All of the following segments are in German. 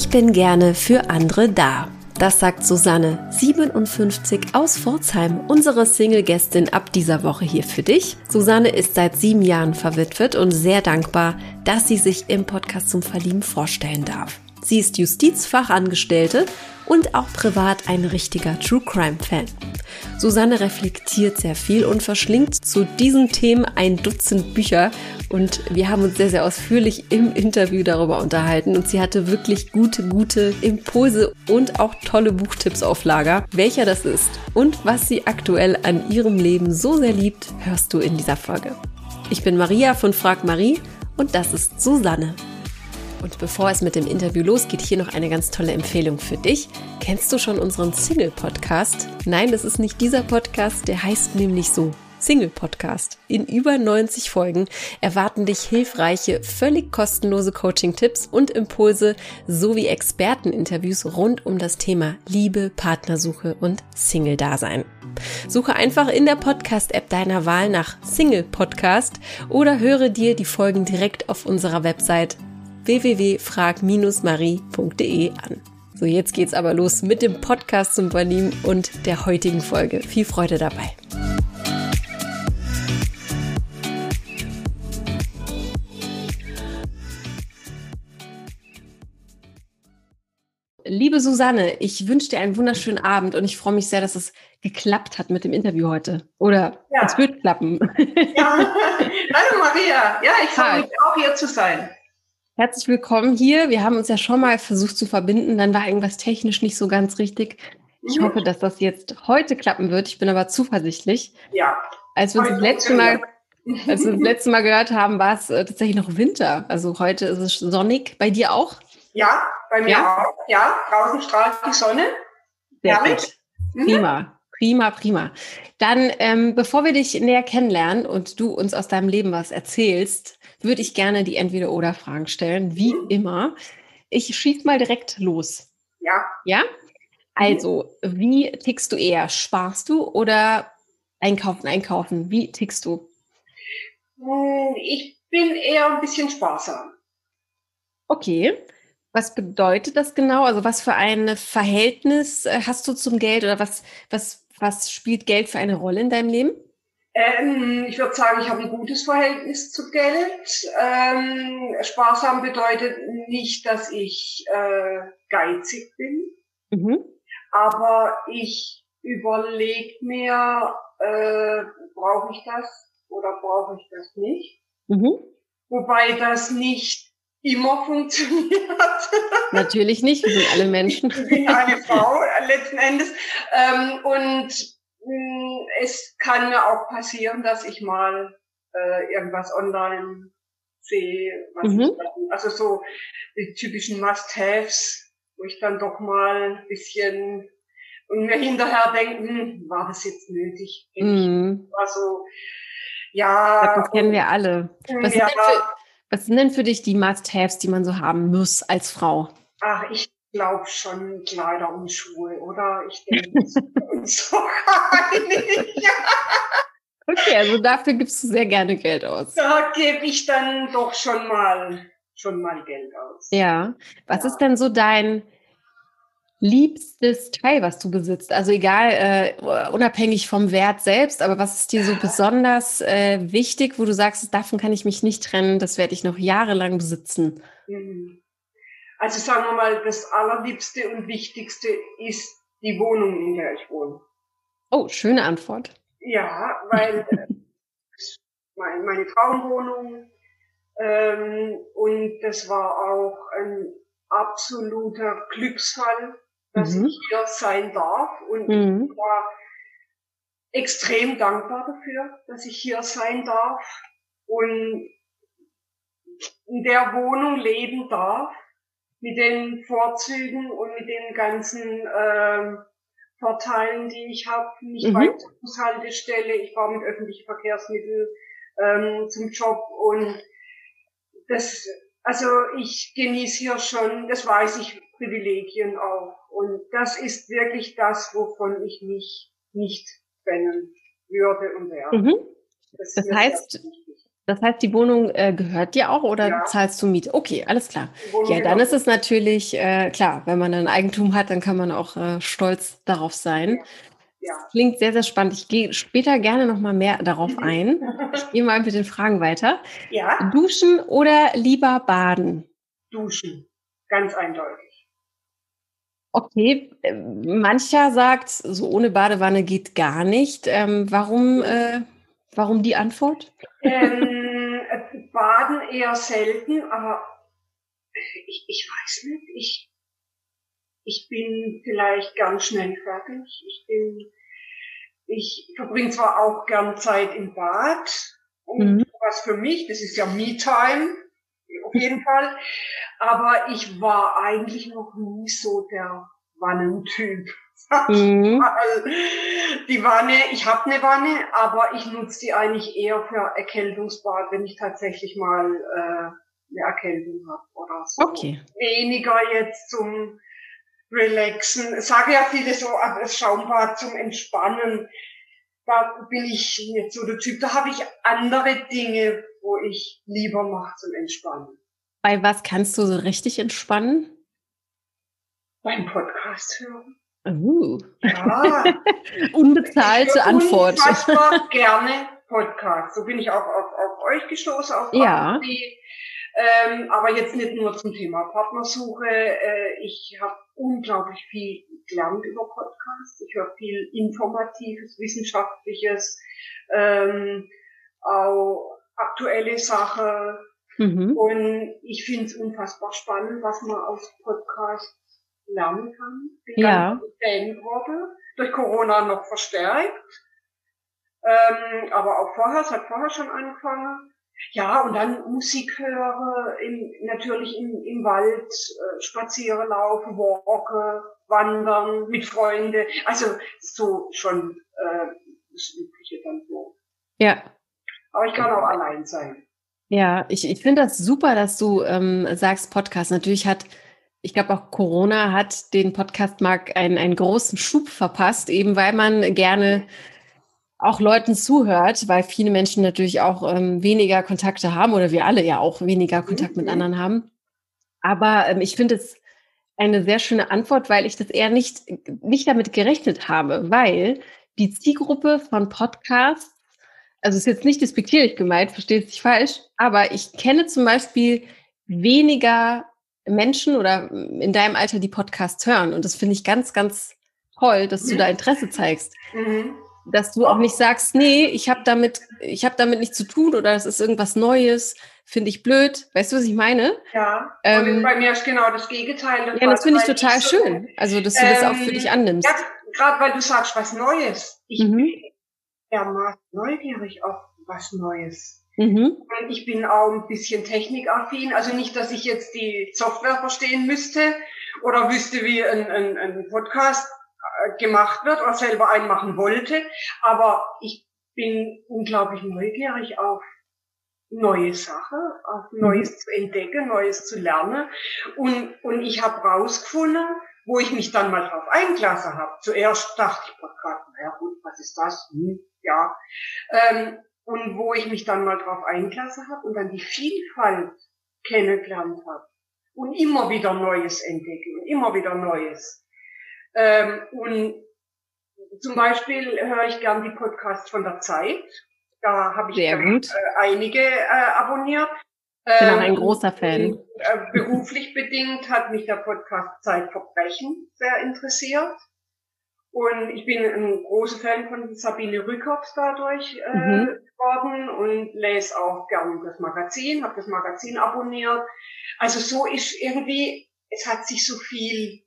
Ich bin gerne für andere da. Das sagt Susanne, 57 aus Pforzheim, unsere Single-Gästin ab dieser Woche hier für dich. Susanne ist seit sieben Jahren verwitwet und sehr dankbar, dass sie sich im Podcast zum Verlieben vorstellen darf. Sie ist Justizfachangestellte und auch privat ein richtiger True Crime Fan. Susanne reflektiert sehr viel und verschlingt zu diesen Themen ein Dutzend Bücher und wir haben uns sehr, sehr ausführlich im Interview darüber unterhalten und sie hatte wirklich gute, gute Impulse und auch tolle Buchtipps auf Lager. Welcher das ist und was sie aktuell an ihrem Leben so sehr liebt, hörst du in dieser Folge. Ich bin Maria von Frag Marie und das ist Susanne. Und bevor es mit dem Interview losgeht, hier noch eine ganz tolle Empfehlung für dich. Kennst du schon unseren Single-Podcast? Nein, das ist nicht dieser Podcast, der heißt nämlich so. Single Podcast. In über 90 Folgen erwarten dich hilfreiche, völlig kostenlose Coaching-Tipps und Impulse sowie Experteninterviews rund um das Thema Liebe, Partnersuche und Single-Dasein. Suche einfach in der Podcast-App deiner Wahl nach Single Podcast oder höre dir die Folgen direkt auf unserer Website www.frag-marie.de an. So, jetzt geht's aber los mit dem Podcast zum Berlin und der heutigen Folge. Viel Freude dabei. Liebe Susanne, ich wünsche dir einen wunderschönen Abend und ich freue mich sehr, dass es geklappt hat mit dem Interview heute. Oder ja. es wird klappen. Ja. Hallo Maria, ja, ich freue mich auch hier zu sein. Herzlich willkommen hier. Wir haben uns ja schon mal versucht zu verbinden, dann war irgendwas technisch nicht so ganz richtig. Ich mhm. hoffe, dass das jetzt heute klappen wird. Ich bin aber zuversichtlich. Ja. Als wir uns das letzte Mal, als wir das letzte Mal gehört haben, war es äh, tatsächlich noch Winter. Also heute ist es sonnig. Bei dir auch? Ja, bei mir ja? auch. Ja, draußen strahlt die Sonne. Sehr Herrlich. Mhm. Prima. Prima, prima. Dann, ähm, bevor wir dich näher kennenlernen und du uns aus deinem Leben was erzählst, würde ich gerne die Entweder-Oder-Fragen stellen, wie immer. Ich schieße mal direkt los. Ja. Ja? Also, wie tickst du eher? Sparst du oder einkaufen, einkaufen? Wie tickst du? Hm, ich bin eher ein bisschen sparsam. Okay. Was bedeutet das genau? Also was für ein Verhältnis äh, hast du zum Geld oder was, was, was spielt Geld für eine Rolle in deinem Leben? Ähm, ich würde sagen, ich habe ein gutes Verhältnis zu Geld. Ähm, sparsam bedeutet nicht, dass ich äh, geizig bin, mhm. aber ich überlege mir, äh, brauche ich das oder brauche ich das nicht? Mhm. Wobei das nicht immer funktioniert. Natürlich nicht, wir sind alle Menschen. Ich bin eine Frau letzten Endes. Ähm, und hm, es kann mir auch passieren, dass ich mal äh, irgendwas online sehe, was mhm. ich also so die typischen Must-Haves, wo ich dann doch mal ein bisschen und mir hinterher denken, hm, war das jetzt nötig? Mhm. Also ja. Das kennen wir alle. Was, ja, sind für, was sind denn für dich die Must-Haves, die man so haben muss als Frau? Ach, ich glaube schon Kleider und Schuhe, oder? Ich denke, doch einig. okay, also dafür gibst du sehr gerne Geld aus. Da gebe ich dann doch schon mal, schon mal Geld aus. Ja. Was ja. ist denn so dein liebstes Teil, was du besitzt? Also egal, äh, unabhängig vom Wert selbst, aber was ist dir so besonders äh, wichtig, wo du sagst, davon kann ich mich nicht trennen, das werde ich noch jahrelang besitzen? Mhm. Also sagen wir mal, das Allerliebste und Wichtigste ist die Wohnung, in der ich wohne. Oh, schöne Antwort. Ja, weil äh, meine, meine Traumwohnung ähm, und das war auch ein absoluter Glücksfall, dass mhm. ich hier sein darf und mhm. ich war extrem dankbar dafür, dass ich hier sein darf und in der Wohnung leben darf mit den Vorzügen und mit den ganzen äh, Vorteilen, die ich habe. Nicht mhm. weit zur Bushaltestelle, ich fahre mit öffentlichen Verkehrsmitteln ähm, zum Job und das, also ich genieße hier schon, das weiß ich, Privilegien auch. Und das ist wirklich das, wovon ich mich nicht trennen würde und werde. Mhm. Das, das heißt, Das heißt, die Wohnung äh, gehört dir auch oder ja. zahlst du Miete? Okay, alles klar. Ja, dann ist es natürlich äh, klar, wenn man ein Eigentum hat, dann kann man auch äh, stolz darauf sein. Ja. Ja. Klingt sehr, sehr spannend. Ich gehe später gerne noch mal mehr darauf ein. Ich gehe mal mit den Fragen weiter. Ja. Duschen oder lieber baden? Duschen, ganz eindeutig. Okay, äh, mancher sagt, so ohne Badewanne geht gar nicht. Ähm, warum, äh, warum die Antwort? Ähm, baden eher selten, aber ich, ich weiß nicht. Ich, ich bin vielleicht ganz schnell fertig. Ich bin, ich verbringe zwar auch gern Zeit im Bad und mhm. was für mich, das ist ja Me-Time, auf jeden Fall. Aber ich war eigentlich noch nie so der Wannentyp. Mhm. Die Wanne, ich habe eine Wanne, aber ich nutze die eigentlich eher für Erkältungsbad, wenn ich tatsächlich mal äh, eine Erkältung habe oder so. Okay. Weniger jetzt zum Relaxen. Ich sage ja viele so, das Schaumbad zum Entspannen. Da bin ich nicht so der Typ. Da habe ich andere Dinge, wo ich lieber mache zum Entspannen. Bei was kannst du so richtig entspannen? Beim Podcast hören. Uh. Ja. Unbezahlte Antwort. Ich höre gerne Podcast. So bin ich auch auf, auf euch gestoßen, auf ja. ähm, aber jetzt nicht nur zum Thema Partnersuche. Äh, ich habe unglaublich viel gelernt über Podcasts. Ich höre viel Informatives, Wissenschaftliches, ähm, auch aktuelle Sachen. Mhm. Und ich finde es unfassbar spannend, was man aus Podcasts lernen kann. Bin ja. ganz Fan geworden. Durch Corona noch verstärkt. Ähm, aber auch vorher, es hat vorher schon angefangen. Ja, und dann Musik höre, im, natürlich im, im Wald, äh, spazieren, laufen, walken, wandern, mit Freunden. Also so schon äh, das Übliche dann so. Ja. Aber ich kann auch allein sein. Ja, ich, ich finde das super, dass du ähm, sagst Podcast. Natürlich hat, ich glaube auch Corona hat den Podcastmarkt einen, einen großen Schub verpasst, eben weil man gerne auch Leuten zuhört, weil viele Menschen natürlich auch ähm, weniger Kontakte haben oder wir alle ja auch weniger Kontakt mit mhm. anderen haben. Aber ähm, ich finde es eine sehr schöne Antwort, weil ich das eher nicht, nicht damit gerechnet habe, weil die Zielgruppe von Podcasts also ist jetzt nicht despektierlich gemeint, versteht es nicht falsch, aber ich kenne zum Beispiel weniger Menschen oder in deinem Alter, die Podcasts hören. Und das finde ich ganz, ganz toll, dass du da Interesse zeigst. Mhm. Dass du auch nicht sagst, nee, ich habe damit, ich habe damit nichts zu tun oder das ist irgendwas Neues, finde ich blöd. Weißt du, was ich meine? Ja. Ähm, bei mir ist genau das Gegenteil. Ja, das finde ich total so, schön. Also, dass du ähm, das auch für ähm, dich annimmst. Ja, gerade weil du sagst, was Neues. Ich mhm dermaßen neugierig auf was Neues. Mhm. Ich bin auch ein bisschen technikaffin. Also nicht, dass ich jetzt die Software verstehen müsste oder wüsste, wie ein, ein, ein Podcast äh, gemacht wird oder selber einen machen wollte. Aber ich bin unglaublich neugierig auf neue Sachen, auf. Neues mhm. zu entdecken, Neues zu lernen. Und, und ich habe rausgefunden, wo ich mich dann mal drauf eingelassen habe. Zuerst dachte ich, Podcast, naja gut, was ist das? Hm, ja. Ähm, und wo ich mich dann mal drauf eingelassen habe und dann die Vielfalt kennengelernt habe und immer wieder Neues entdecke und immer wieder Neues. Ähm, und zum Beispiel höre ich gern die Podcasts von der Zeit. Da habe ich äh, einige äh, abonniert. Ich bin auch ein ähm, großer Fan. Und, äh, beruflich bedingt hat mich der Podcast Zeitverbrechen sehr interessiert. Und ich bin ein großer Fan von Sabine Rückhoff dadurch äh, mhm. geworden und lese auch gern das Magazin, habe das Magazin abonniert. Also so ist irgendwie, es hat sich so viel,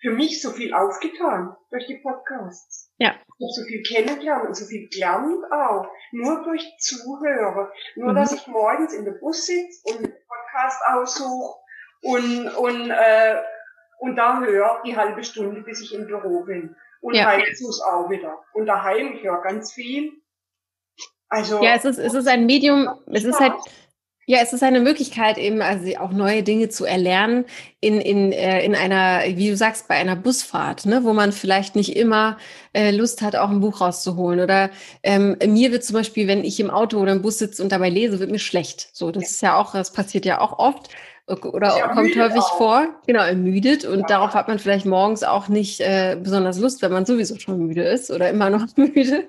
für mich so viel aufgetan durch die Podcasts. Ja. Ich habe so viel kennengelernt und so viel gelernt auch. Nur durch Zuhören. Nur, mhm. dass ich morgens in der Bus sitze und Podcast aussuche und, und, äh, und da höre die halbe Stunde, bis ich im Büro bin. Und ja. Heimzus auch wieder. Und daheim, ich höre ganz viel. Also. Ja, es ist, es ist ein Medium, es ist halt, Ja, es ist eine Möglichkeit, eben also auch neue Dinge zu erlernen in, in, äh, in einer, wie du sagst, bei einer Busfahrt, ne, wo man vielleicht nicht immer äh, Lust hat, auch ein Buch rauszuholen. Oder ähm, mir wird zum Beispiel, wenn ich im Auto oder im Bus sitze und dabei lese, wird mir schlecht. So, das ja. ist ja auch, das passiert ja auch oft oder ja kommt häufig auch. vor, genau, ermüdet und ja. darauf hat man vielleicht morgens auch nicht äh, besonders Lust, wenn man sowieso schon müde ist oder immer noch müde.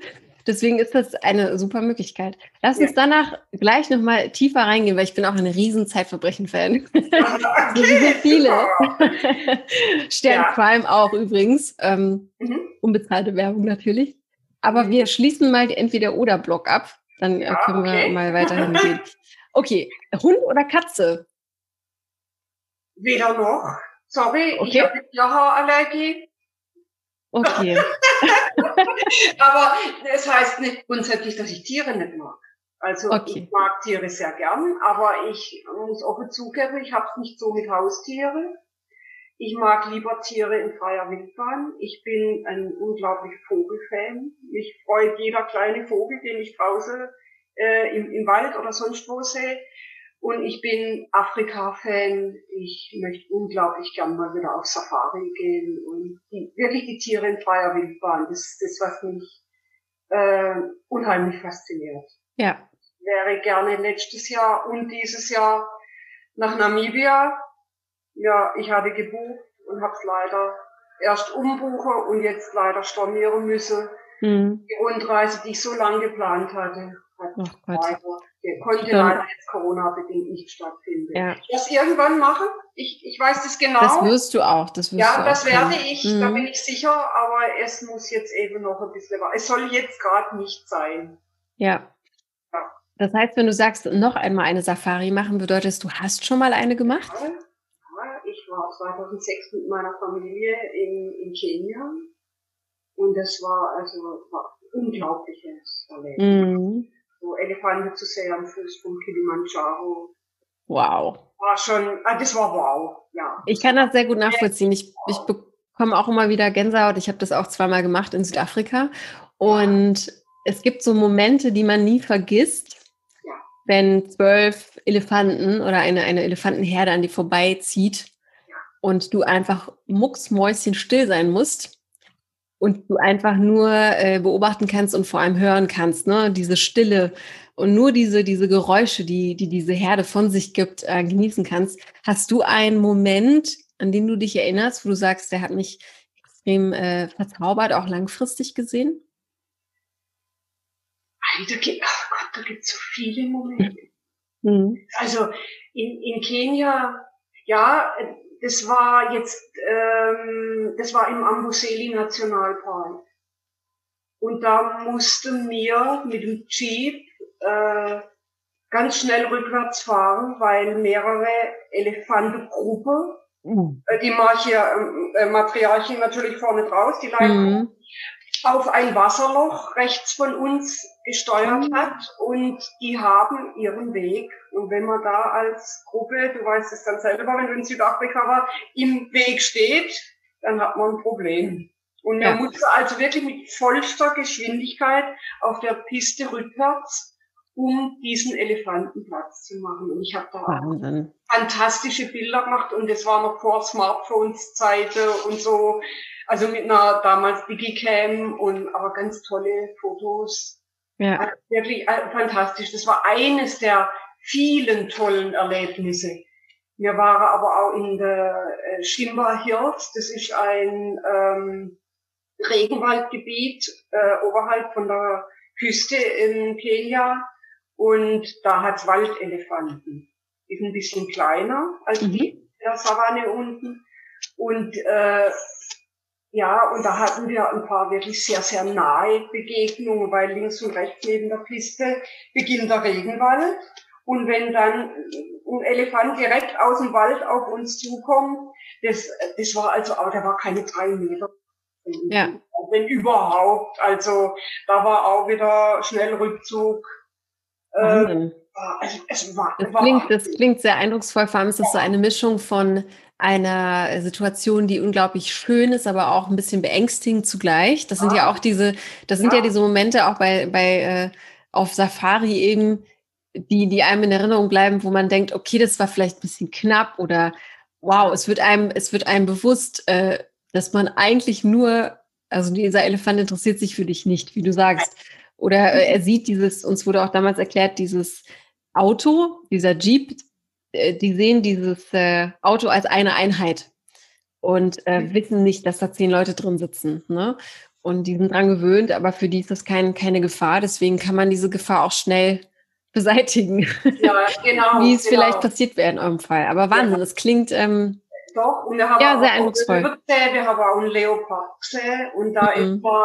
Deswegen ist das eine super Möglichkeit. Lass uns danach gleich nochmal tiefer reingehen, weil ich bin auch ein riesen Zeitverbrechen-Fan. Okay, so viele. Stern ja. Crime auch übrigens. Ähm, mhm. Unbezahlte Werbung natürlich. Aber wir schließen mal entweder oder Block ab. Dann äh, ja, können okay. wir mal weiterhin gehen. Okay, Hund oder Katze? Weder noch. Sorry, okay. ich habe Tierhaarallergie. Okay. Aber es heißt nicht grundsätzlich, dass ich Tiere nicht mag. Also okay. ich mag Tiere sehr gern, aber ich muss offen zugeben, ich habe es nicht so mit Haustieren. Ich mag lieber Tiere in freier Wildbahn. Ich bin ein unglaublich Vogelfan. Mich freut jeder kleine Vogel, den ich draußen äh, im, im Wald oder sonst wo sehe. Und ich bin Afrika-Fan. Ich möchte unglaublich gern mal wieder auf Safari gehen und die, wirklich die Tiere in freier Wildbahn. Das ist das, was mich äh, unheimlich fasziniert. Ja. Ich wäre gerne letztes Jahr und dieses Jahr nach Namibia. Ja, ich hatte gebucht und habe es leider erst umbuchen und jetzt leider stornieren müssen. Mhm. Die Rundreise, die ich so lange geplant hatte. Oh Gott. Der konnte ja. leider jetzt Corona-bedingt nicht stattfinden. Ja. Das irgendwann machen? Ich, ich weiß das genau. Das wirst du auch. Das wirst ja, du das werde können. ich, mhm. da bin ich sicher, aber es muss jetzt eben noch ein bisschen, es soll jetzt gerade nicht sein. Ja. ja. Das heißt, wenn du sagst, noch einmal eine Safari machen, bedeutet du hast schon mal eine gemacht? Ja, ich war 2006 mit meiner Familie in, in Kenia und das war also war unglaubliches Erlebnis. Mhm so Elefanten zu sehen am Fuß vom Kilimanjaro. Wow. War schon, ah, das war wow, ja. Ich kann das sehr gut nachvollziehen. Ich, ich bekomme auch immer wieder Gänsehaut. Ich habe das auch zweimal gemacht in Südafrika. Und ja. es gibt so Momente, die man nie vergisst, wenn zwölf Elefanten oder eine, eine Elefantenherde an dir vorbeizieht ja. und du einfach mucksmäuschen still sein musst und du einfach nur äh, beobachten kannst und vor allem hören kannst, ne? Diese Stille und nur diese, diese Geräusche, die, die diese Herde von sich gibt, äh, genießen kannst. Hast du einen Moment, an den du dich erinnerst, wo du sagst, der hat mich extrem äh, verzaubert, auch langfristig gesehen? Da gibt, oh Gott, da gibt es so viele Momente. Mhm. Also in, in Kenia, ja, das war jetzt, ähm, das war im Amboseli Nationalpark. Und da mussten wir mit dem Jeep äh, ganz schnell rückwärts fahren, weil mehrere Elefantengruppen, mhm. äh, die Marche, äh, Matriarchen natürlich vorne draus, die Leitgruppe, mhm. Auf ein Wasserloch rechts von uns gesteuert mhm. hat und die haben ihren Weg. Und wenn man da als Gruppe, du weißt es dann selber, wenn du in Südafrika war, im Weg steht, dann hat man ein Problem. Und man ja. musste also wirklich mit vollster Geschwindigkeit auf der Piste rückwärts, um diesen Elefanten Platz zu machen. Und ich habe da Wahnsinn. fantastische Bilder gemacht und das war noch vor Smartphones Zeiten und so. Also mit einer damals Digicam und aber ganz tolle Fotos ja. Also wirklich äh, fantastisch. Das war eines der vielen tollen Erlebnisse. Wir waren aber auch in der äh, Shimba Hills. Das ist ein ähm, Regenwaldgebiet äh, oberhalb von der Küste in Kenia. Und da hat's Waldelefanten. Die sind ein bisschen kleiner als mhm. die in der Savanne unten. Und äh, ja, und da hatten wir ein paar wirklich sehr, sehr nahe Begegnungen, weil links und rechts neben der Piste beginnt der Regenwald. Und wenn dann ein Elefant direkt aus dem Wald auf uns zukommt, das, das war also auch, der war keine drei Meter. Ja. Wenn überhaupt. Also da war auch wieder Schnellrückzug. Ähm, es war, das, klingt, das klingt sehr eindrucksvoll. Vor allem ist es so eine Mischung von einer Situation, die unglaublich schön ist, aber auch ein bisschen beängstigend zugleich. Das sind ja, ja auch diese, das sind ja. ja. diese Momente auch bei, bei äh, auf Safari eben, die, die einem in Erinnerung bleiben, wo man denkt, okay, das war vielleicht ein bisschen knapp oder wow, es wird einem, es wird einem bewusst, äh, dass man eigentlich nur, also dieser Elefant interessiert sich für dich nicht, wie du sagst. Oder äh, er sieht dieses, uns wurde auch damals erklärt, dieses Auto, dieser Jeep, äh, die sehen dieses äh, Auto als eine Einheit und äh, wissen nicht, dass da zehn Leute drin sitzen. Ne? Und die sind dran gewöhnt, aber für die ist das kein, keine Gefahr. Deswegen kann man diese Gefahr auch schnell beseitigen. Ja, genau. Wie es genau. vielleicht passiert wäre in eurem Fall. Aber Wahnsinn, ja. das klingt ähm, doch, und wir haben ja, sehr eindrucksvoll. Gesehen, wir haben auch einen Leopard gesehen und da mhm. ist man,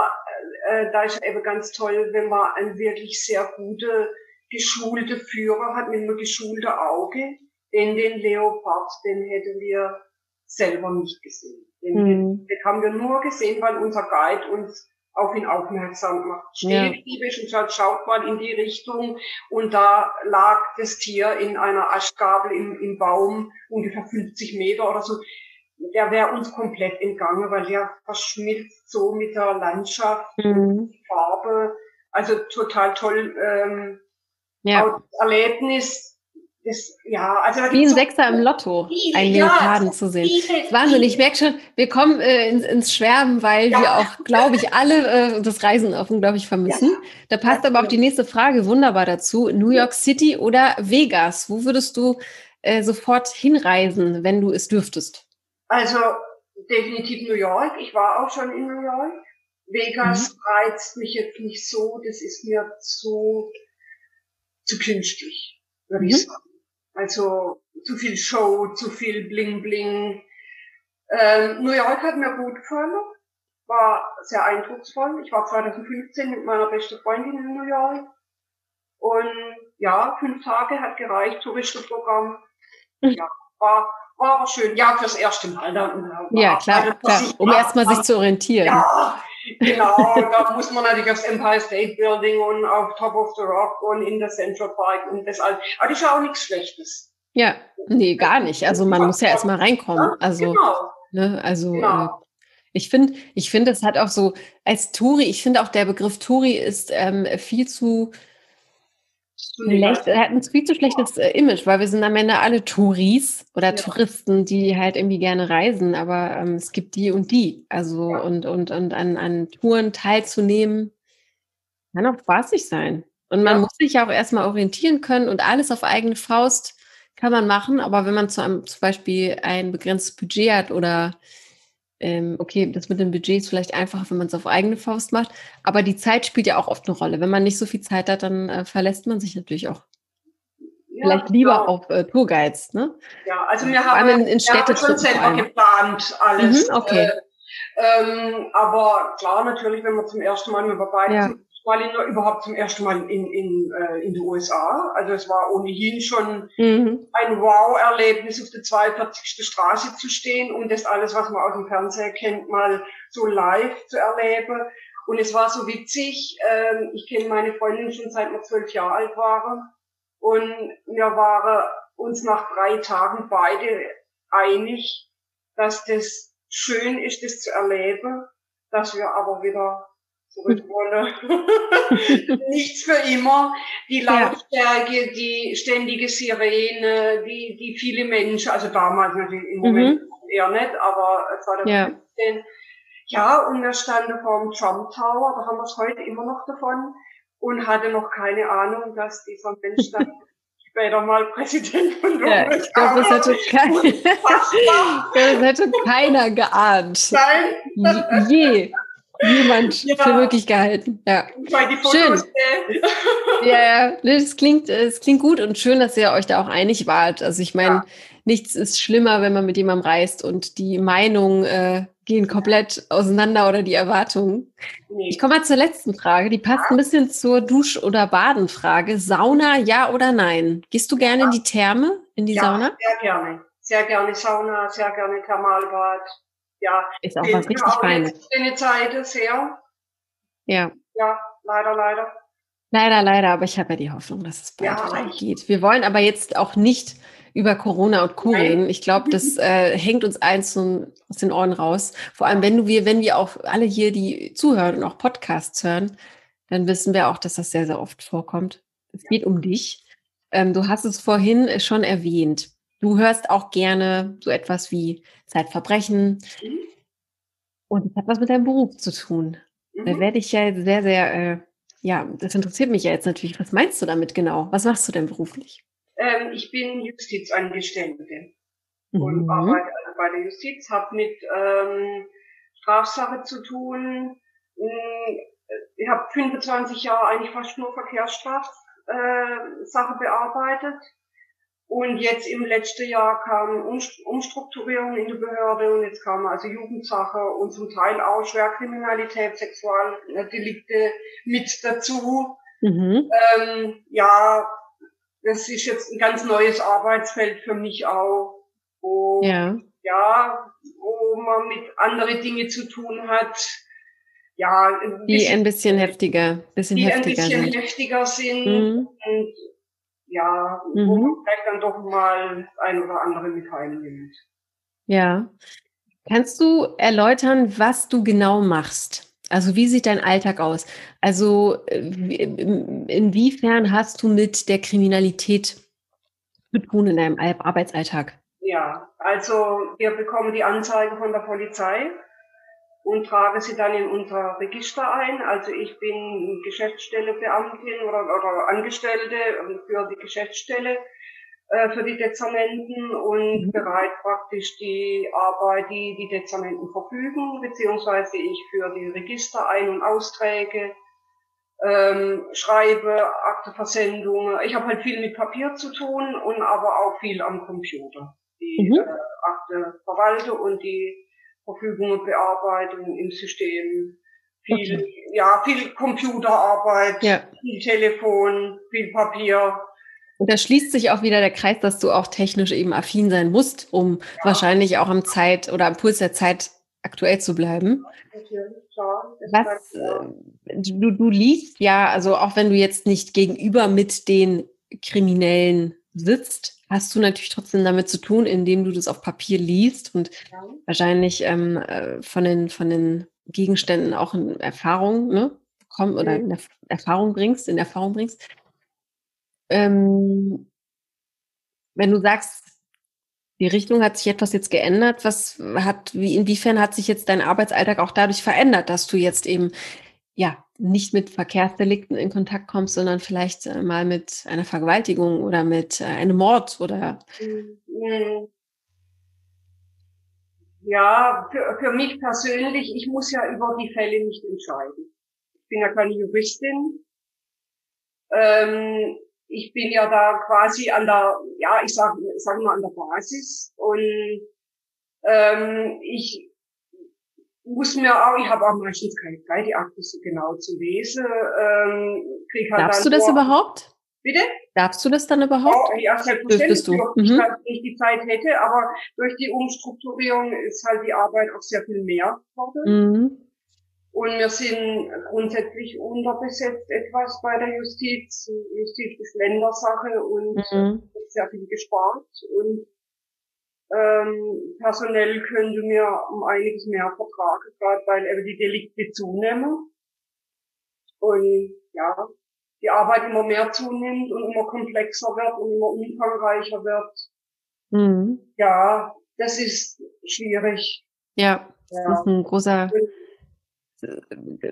äh, da ist eben ganz toll, wenn man einen wirklich sehr gute, geschulte Führer hat mit einem geschulten Auge, denn den Leopard, den hätten wir selber nicht gesehen. Den, mhm. den haben wir nur gesehen, weil unser Guide uns auf ihn aufmerksam macht. Stillstiebisch ja. und sagt, schaut mal in die Richtung und da lag das Tier in einer Aschgabel im, im Baum, ungefähr 50 Meter oder so. Der wäre uns komplett entgangen, weil der verschmilzt so mit der Landschaft, mhm. Farbe. Also total toll ähm, ja. Erlebnis das, ja, also Wie ein so Sechser im Lotto, viele, einen Leoparden ja, zu sehen. Viele, Wahnsinn, ich merke schon, wir kommen äh, ins, ins Schwärmen, weil ja. wir auch, glaube ich, alle äh, das Reisen auch unglaublich vermissen. Ja. Da passt aber auch die nächste Frage wunderbar dazu. New York City oder Vegas? Wo würdest du äh, sofort hinreisen, wenn du es dürftest? Also definitiv New York. Ich war auch schon in New York. Vegas mhm. reizt mich jetzt nicht so. Das ist mir zu, zu künstlich, würde mhm. ich sagen. Also zu viel Show, zu viel Bling Bling. Ähm, New York hat mir gut gefallen, war sehr eindrucksvoll. Ich war 2015 mit meiner besten Freundin in New York. Und ja, fünf Tage hat gereicht, Touristenprogramm. Ja, war, war aber schön. Ja, fürs erste Mal. Dann, ja, klar, klar. um erstmal sich zu orientieren. Ja, Genau, da muss man natürlich aufs Empire State Building und auf Top of the Rock und in der Central Park und das alles. Aber das ist ja auch nichts Schlechtes. Ja, nee, gar nicht. Also man muss ja erstmal reinkommen. Also, genau. ne, also genau. äh, ich finde, ich finde, es hat auch so als Touri, ich finde auch der Begriff Touri ist ähm, viel zu Schlecht, er hat ein viel zu schlechtes äh, Image, weil wir sind am Ende alle Touris oder ja. Touristen, die halt irgendwie gerne reisen, aber ähm, es gibt die und die. Also ja. und, und, und an, an Touren teilzunehmen, kann auch spaßig sein. Und man ja. muss sich ja auch erstmal orientieren können und alles auf eigene Faust kann man machen, aber wenn man zu einem, zum Beispiel ein begrenztes Budget hat oder okay, das mit dem Budget ist vielleicht einfacher, wenn man es auf eigene Faust macht, aber die Zeit spielt ja auch oft eine Rolle. Wenn man nicht so viel Zeit hat, dann äh, verlässt man sich natürlich auch ja, vielleicht lieber ja. auf äh, Tourguides. Ne? Ja, also wir haben, in, in wir haben schon selber geplant alles. Mhm, okay. Äh, ähm, aber klar, natürlich, wenn man zum ersten Mal, wir beide ja mal in, überhaupt zum ersten Mal in, in, äh, in die USA. Also es war ohnehin schon mhm. ein Wow-Erlebnis, auf der 42. Straße zu stehen und das alles, was man aus dem Fernseher kennt, mal so live zu erleben. Und es war so witzig. Ähm, ich kenne meine Freundin schon seit wir zwölf Jahre alt waren. Und wir waren uns nach drei Tagen beide einig, dass das schön ist, das zu erleben, dass wir aber wieder zurückwolle. Nichts für immer. Die Lautstärke, ja. die ständige Sirene, die, die viele Menschen, also damals natürlich im Moment mhm. eher nicht, aber 2015. Ja. ja, und wir standen vor dem Trump Tower, da haben wir es heute immer noch davon und hatte noch keine Ahnung, dass dieser Mensch dann später mal Präsident von ja, ich glaube, das hätte, kein, das hätte keiner geahnt. Nein. Je niemand ja. für möglich gehalten. Ja. Schön. ja, ja, das klingt, es klingt gut und schön, dass ihr euch da auch einig wart. Also ich meine, ja. nichts ist schlimmer, wenn man mit jemandem reist und die Meinungen äh, gehen komplett auseinander oder die Erwartungen. Nee. Ich komme mal zur letzten Frage. Die passt ein bisschen zur Dusch- oder Badenfrage. Sauna, ja oder nein? Gehst du gerne in die Therme, in die ja, Sauna? Sehr gerne. Sehr gerne Sauna, sehr gerne Thermalbad ja, ist auch was richtig Feines. Eine Zeit sehr. Ja. Ja, leider, leider. Leider, leider, aber ich habe ja die Hoffnung, dass es bald ja, geht. Wir wollen aber jetzt auch nicht über Corona und Co. reden. Ich glaube, das äh, hängt uns eins aus den Ohren raus. Vor allem, wenn du wir, wenn wir auch alle hier, die zuhören und auch Podcasts hören, dann wissen wir auch, dass das sehr, sehr oft vorkommt. Es geht um dich. ähm, du hast es vorhin schon erwähnt. Du hörst auch gerne so etwas wie Zeitverbrechen. Mhm. Und es hat was mit deinem Beruf zu tun. Mhm. Da werde ich ja sehr, sehr, äh, ja, das interessiert mich ja jetzt natürlich. Was meinst du damit genau? Was machst du denn beruflich? Ähm, ich bin Justizangestellte mhm. und arbeite also bei der Justiz, habe mit ähm, Strafsache zu tun. Hm, ich habe 25 Jahre eigentlich fast nur Verkehrsstrafsache äh, bearbeitet und jetzt im letzten Jahr kam Umstrukturierung in der Behörde und jetzt kam also Jugendsache und zum Teil auch Schwerkriminalität, Sexualdelikte mit dazu. Mhm. Ähm, ja, das ist jetzt ein ganz neues Arbeitsfeld für mich auch. Wo, ja. ja, wo man mit anderen Dingen zu tun hat. Ja, ein die ein bisschen heftiger, bisschen die heftiger ein bisschen sind. heftiger sind mhm. und ja, mhm. wo man vielleicht dann doch mal ein oder andere mit heinnimmt. Ja. Kannst du erläutern, was du genau machst? Also wie sieht dein Alltag aus? Also äh, inwiefern hast du mit der Kriminalität zu tun in deinem Arbeitsalltag? Ja, also wir bekommen die Anzeigen von der Polizei und trage sie dann in unser Register ein. Also ich bin Geschäftsstellebeamtin oder, oder Angestellte für die Geschäftsstelle äh, für die Dezernenten und mhm. bereit praktisch die Arbeit, die die Dezernenten verfügen, beziehungsweise ich für die Register ein- und Austräge, ähm, schreibe, Akteversendungen. Ich habe halt viel mit Papier zu tun und aber auch viel am Computer. Die mhm. äh, Akte verwalte und die Verfügung und Bearbeitung im System, viel, okay. ja, viel Computerarbeit, ja. viel Telefon, viel Papier. Und da schließt sich auch wieder der Kreis, dass du auch technisch eben affin sein musst, um ja. wahrscheinlich auch am Zeit oder am Puls der Zeit aktuell zu bleiben. Was, äh, du, du liest ja, also auch wenn du jetzt nicht gegenüber mit den Kriminellen sitzt, hast du natürlich trotzdem damit zu tun, indem du das auf Papier liest und ja. wahrscheinlich ähm, äh, von, den, von den Gegenständen auch in Erfahrung ne, komm, oder mhm. in Erfahrung bringst, in Erfahrung bringst. Ähm, wenn du sagst, die Richtung hat sich etwas jetzt geändert, was hat, wie, inwiefern hat sich jetzt dein Arbeitsalltag auch dadurch verändert, dass du jetzt eben ja, nicht mit Verkehrsdelikten in Kontakt kommst, sondern vielleicht äh, mal mit einer Vergewaltigung oder mit äh, einem Mord oder. Mhm. Ja, für, für mich persönlich, ich muss ja über die Fälle nicht entscheiden. Ich bin ja keine Juristin. Ähm, ich bin ja da quasi an der, ja, ich sage sag mal an der Basis und ähm, ich muss mir auch, ich habe auch meistens keine Zeit, die Akte so genau zu lesen. Ähm, halt Darfst du das überhaupt? Bitte? Darfst du das dann überhaupt? Oh, ja, selbstverständlich, du. Mhm. ich halt nicht die Zeit hätte, aber durch die Umstrukturierung ist halt die Arbeit auch sehr viel mehr geworden. Mhm. Und wir sind grundsätzlich unterbesetzt etwas bei der Justiz. Justiz ist Ländersache und mhm. sehr viel gespart. Und ähm, personell könnte mir um einiges mehr vertragen, gerade weil eben die Delikte zunehmen. Und ja, die Arbeit immer mehr zunimmt und immer komplexer wird und immer umfangreicher wird. Mhm. Ja, das ist schwierig. Ja, das ja. ist ein großer,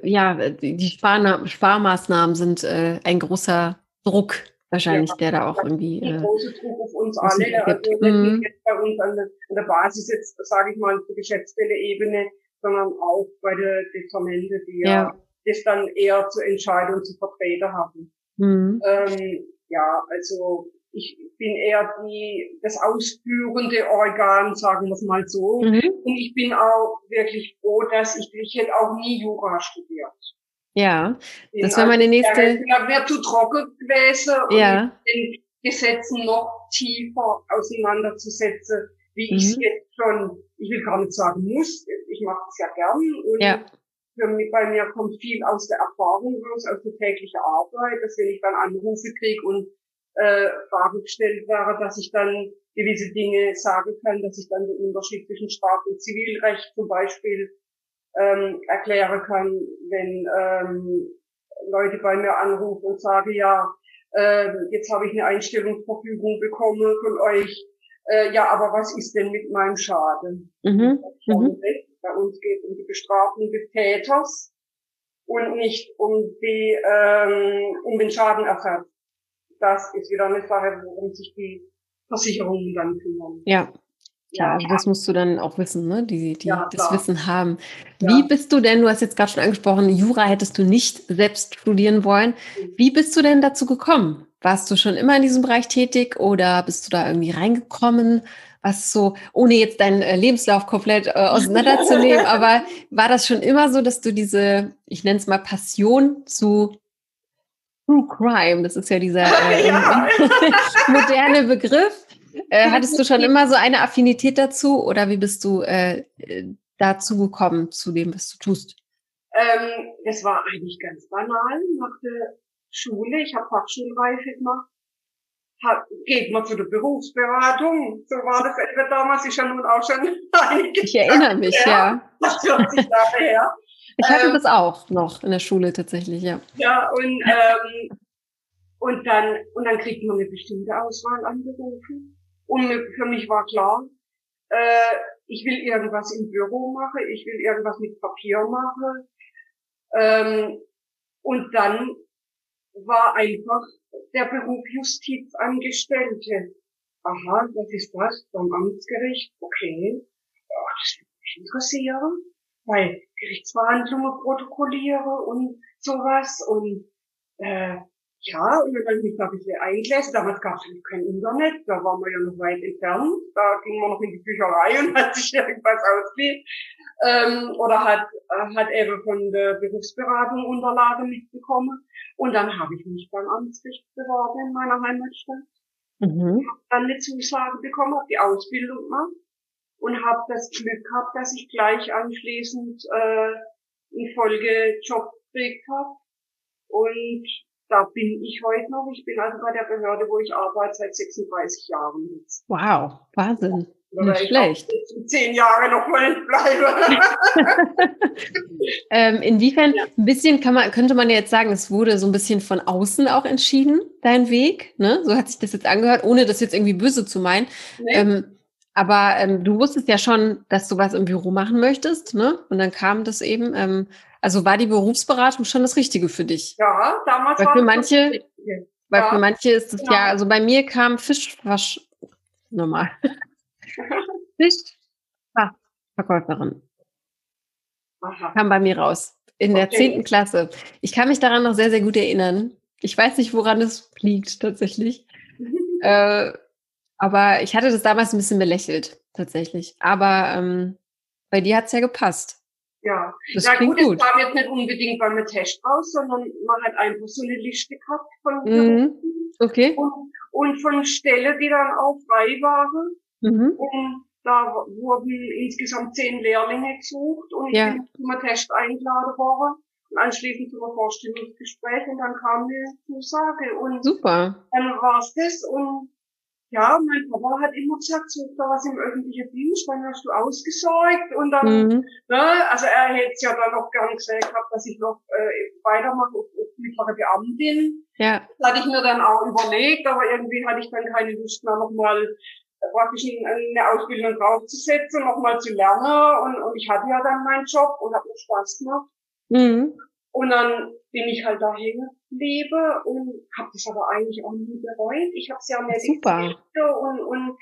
ja, die Spar Sparmaßnahmen sind äh, ein großer Druck wahrscheinlich, ja, der da auch irgendwie. Äh, Druck auf uns alle. Also nicht mhm. jetzt bei uns an der, an der Basis jetzt, sage ich mal, zur Geschäftsstelle-Ebene, sondern auch bei der Dezernente, die ja. ja das dann eher zur Entscheidung zu vertreten haben. Mhm. Ähm, ja, also ich bin eher die, das ausführende Organ, sagen wir es mal so. Mhm. Und ich bin auch wirklich froh, dass ich, ich hätte auch nie Jura studiert. Ja, das wäre meine nächste. Ja, wäre zu trocken gewesen, um ja. mit den Gesetzen noch tiefer auseinanderzusetzen, wie mhm. ich es jetzt schon, ich will gar nicht sagen muss, ich mache es ja gern. Und ja. für mich, bei mir kommt viel aus der Erfahrung raus, aus der täglichen Arbeit, dass wenn ich dann Anrufe kriege und äh, Fragen gestellt wäre, dass ich dann gewisse Dinge sagen kann, dass ich dann den Unterschied zwischen Staat und Zivilrecht zum Beispiel ähm, erklären kann, wenn ähm, Leute bei mir anrufen und sagen, ja, ähm, jetzt habe ich eine Einstellungsverfügung bekommen von euch. Äh, ja, aber was ist denn mit meinem Schaden? Mhm. Mhm. Bei uns geht es um die Bestrafung des Täters und nicht um die ähm, um den Schadenersatz. Das ist wieder eine Sache, worum sich die Versicherungen dann kümmern. Ja, Klar, also das musst du dann auch wissen, ne? die, die ja, das Wissen haben. Wie ja. bist du denn, du hast jetzt gerade schon angesprochen, Jura hättest du nicht selbst studieren wollen. Wie bist du denn dazu gekommen? Warst du schon immer in diesem Bereich tätig oder bist du da irgendwie reingekommen? Was so, ohne jetzt deinen äh, Lebenslauf komplett äh, auseinanderzunehmen, aber war das schon immer so, dass du diese, ich nenne es mal Passion zu True Crime, das ist ja dieser äh, ja. moderne Begriff, äh, hattest du schon immer so eine Affinität dazu oder wie bist du äh, dazu gekommen, zu dem, was du tust? Ähm, das war eigentlich ganz banal. Nach der Schule, ich habe Fachschulreife gemacht, hat, geht man zu der Berufsberatung. So war das etwa damals, ist ja nun auch schon einige Ich erinnere mich, ja. Das 40 Jahre her. Ich hatte ähm, das auch noch in der Schule tatsächlich, ja. Ja, und, ähm, und dann, und dann kriegt man eine bestimmte Auswahl an Berufen. Und für mich war klar, äh, ich will irgendwas im Büro machen, ich will irgendwas mit Papier machen. Ähm, und dann war einfach der Beruf Justizangestellte. Aha, was ist das? Beim Amtsgericht? Okay. Oh, das würde mich interessieren. Weil Gerichtsverhandlungen protokolliere und sowas und äh, ja, und dann habe ich mich da ein bisschen eingelesen. Damals gab es kein Internet, da waren wir ja noch weit entfernt. Da ging man noch in die Bücherei und hat sich irgendwas ausgeliehen. Ähm, oder hat, äh, hat eben von der Berufsberatung Unterlagen mitbekommen. Und dann habe ich mich beim Amtsgericht beworben in meiner Heimatstadt. Mhm. Hab dann eine Zusage bekommen, habe die Ausbildung gemacht und habe das Glück gehabt, dass ich gleich anschließend äh, einen Folgejob gekriegt habe. Und da bin ich heute noch. Ich bin also bei der Behörde, wo ich arbeite, seit 36 Jahren jetzt. Wow, Wahnsinn. Oder Nicht schlecht. Zehn Jahre noch mal bleibe. ähm, inwiefern, ja. ein bisschen kann man, könnte man ja jetzt sagen, es wurde so ein bisschen von außen auch entschieden, dein Weg. Ne? So hat sich das jetzt angehört, ohne das jetzt irgendwie böse zu meinen. Nee. Ähm, aber ähm, du wusstest ja schon, dass du was im Büro machen möchtest, ne? Und dann kam das eben. Also war die Berufsberatung schon das Richtige für dich? Ja, damals weil war für manche, Weil ja. für manche ist es genau. ja, also bei mir kam Fischwasch normal. Fischverkäuferin. Aha. Kam bei mir raus. In okay. der zehnten Klasse. Ich kann mich daran noch sehr, sehr gut erinnern. Ich weiß nicht, woran es liegt tatsächlich. äh, aber ich hatte das damals ein bisschen belächelt, tatsächlich. Aber ähm, bei dir hat es ja gepasst. Ja, das ja gut, gut, es kam jetzt nicht unbedingt beim Test raus, sondern man hat einfach so eine Liste gehabt von mhm. okay. und, und von Stellen, die dann auch frei waren. Mhm. Und da wurden insgesamt zehn Lehrlinge gesucht und ich ja. bin zum Test eingeladen worden und anschließend zum Vorstellungsgespräch und dann kam eine Zusage und Super. dann war's das und ja, mein Papa hat immer gesagt, such da was im öffentlichen Dienst, dann hast du ausgesorgt und dann, mhm. ne, also er hätte es ja dann noch gern gesehen gehabt, dass ich noch äh, weitermache auf, auf mittlere Beamtin. Ja. Das hatte ich mir dann auch überlegt, aber irgendwie hatte ich dann keine Lust mehr nochmal äh, praktisch eine Ausbildung draufzusetzen, nochmal zu lernen und, und ich hatte ja dann meinen Job und habe mir Spaß gemacht. Mhm. Und dann bin ich halt da hängen geblieben und habe das aber eigentlich auch nie bereut. Ich habe es ja mehr Super. und, und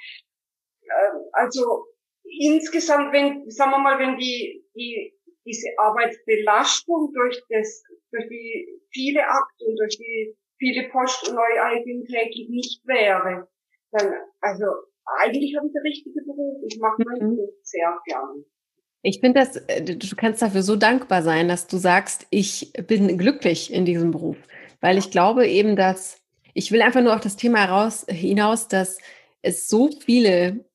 äh, also insgesamt, wenn, sagen wir mal, wenn die, die diese Arbeitsbelastung durch das, durch die viele Akte und durch die viele Post- und Neueigungen täglich nicht wäre, dann, also eigentlich habe ich der richtige Beruf. Ich mache meinen mhm. Beruf sehr gerne. Ich finde das, äh, du kannst dafür so dankbar sein, dass du sagst, ich bin glücklich in diesem Beruf. Weil ich glaube eben, dass ich will einfach nur auf das Thema heraus, hinaus, dass es so viele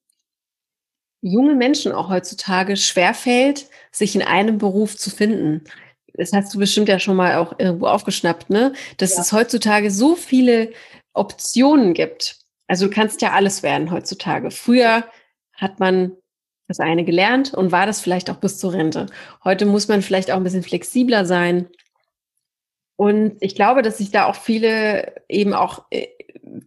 junge Menschen auch heutzutage schwerfällt, sich in einem Beruf zu finden. Das hast du bestimmt ja schon mal auch irgendwo aufgeschnappt, ne? Dass ja. es heutzutage so viele Optionen gibt. Also du kannst ja alles werden heutzutage. Früher hat man das eine gelernt und war das vielleicht auch bis zur Rente. Heute muss man vielleicht auch ein bisschen flexibler sein. Und ich glaube, dass sich da auch viele eben auch äh,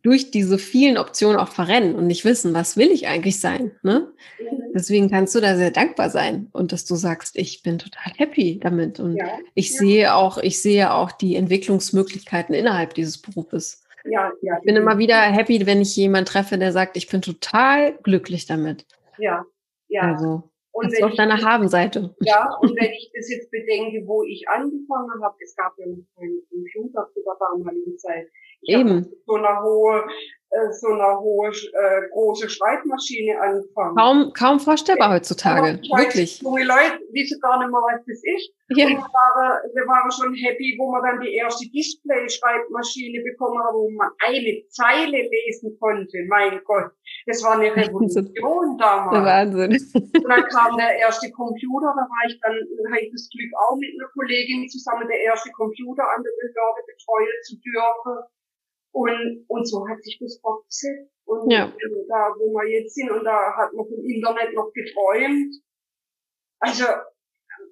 durch diese vielen Optionen auch verrennen und nicht wissen, was will ich eigentlich sein. Ne? Mhm. Deswegen kannst du da sehr dankbar sein und dass du sagst, ich bin total happy damit und ja, ich ja. sehe auch, ich sehe auch die Entwicklungsmöglichkeiten innerhalb dieses Berufes. Ja, ja. Ich bin immer wieder happy, wenn ich jemanden treffe, der sagt, ich bin total glücklich damit. Ja, ja. Also, und das auf deiner Habenseite. Ja, und wenn ich das jetzt bedenke, wo ich angefangen habe, es gab ja noch keinen Computer zu der damaligen Zeit. Ich Eben. So eine hohe äh, so eine hohe, äh, große Schreibmaschine anfangen. Kaum, kaum vorstellbar heutzutage. Wirklich. Junge Leute wissen gar nicht mehr, was das ist. Ja. Und wir waren, wir waren schon happy, wo wir dann die erste Display-Schreibmaschine bekommen haben, wo man eine Zeile lesen konnte. Mein Gott. Das war eine Revolution damals. Wahnsinn. Und dann kam der erste Computer, da war ich dann, hatte ich das Glück auch mit einer Kollegin zusammen der erste Computer an der Behörde betreuen zu dürfen. Und, und so hat sich das fortgesetzt. Und ja. da, wo wir jetzt sind, und da hat man vom Internet noch geträumt. Also,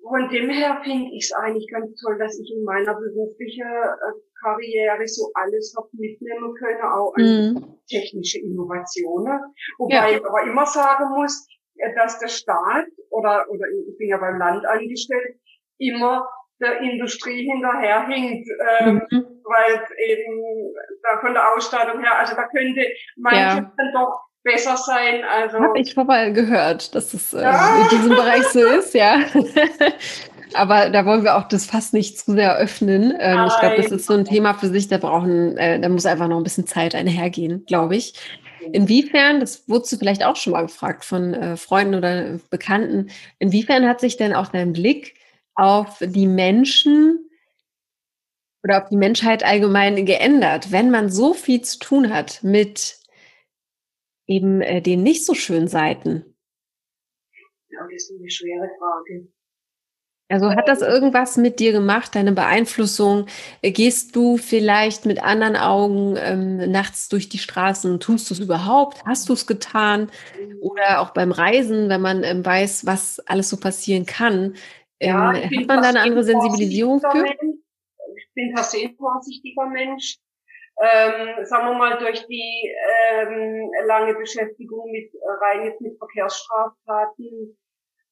von dem her finde ich es eigentlich ganz toll, dass ich in meiner beruflichen äh, Karriere so alles habe mitnehmen können, auch an mhm. technische Innovationen. Wobei ja. ich aber immer sagen muss, äh, dass der Staat oder, oder ich bin ja beim Land angestellt, immer der Industrie hinterherhinkt, ähm, mhm. Weil eben da von der Ausstattung her, also da könnte manches ja. dann doch besser sein. Also habe ich vorbei gehört, dass es äh, ja. in diesem Bereich so ist, ja. Aber da wollen wir auch das fast nicht zu sehr öffnen. Ähm, ich glaube, das ist so ein Thema für sich. Da brauchen, äh, da muss einfach noch ein bisschen Zeit einhergehen, glaube ich. Inwiefern, das wurdest du vielleicht auch schon mal gefragt von äh, Freunden oder Bekannten, inwiefern hat sich denn auch dein Blick auf die Menschen oder auf die Menschheit allgemein geändert, wenn man so viel zu tun hat mit eben äh, den nicht so schönen Seiten? Ja, das ist eine schwere Frage. Also hat das irgendwas mit dir gemacht, deine Beeinflussung? Gehst du vielleicht mit anderen Augen ähm, nachts durch die Straßen? Tust du es überhaupt? Hast du es getan? Oder auch beim Reisen, wenn man ähm, weiß, was alles so passieren kann, ja, ähm, hat man da eine andere Sensibilisierung für? Mensch. Ich bin per se ein vorsichtiger Mensch. Ähm, sagen wir mal, durch die ähm, lange Beschäftigung mit rein jetzt mit Verkehrsstraftaten,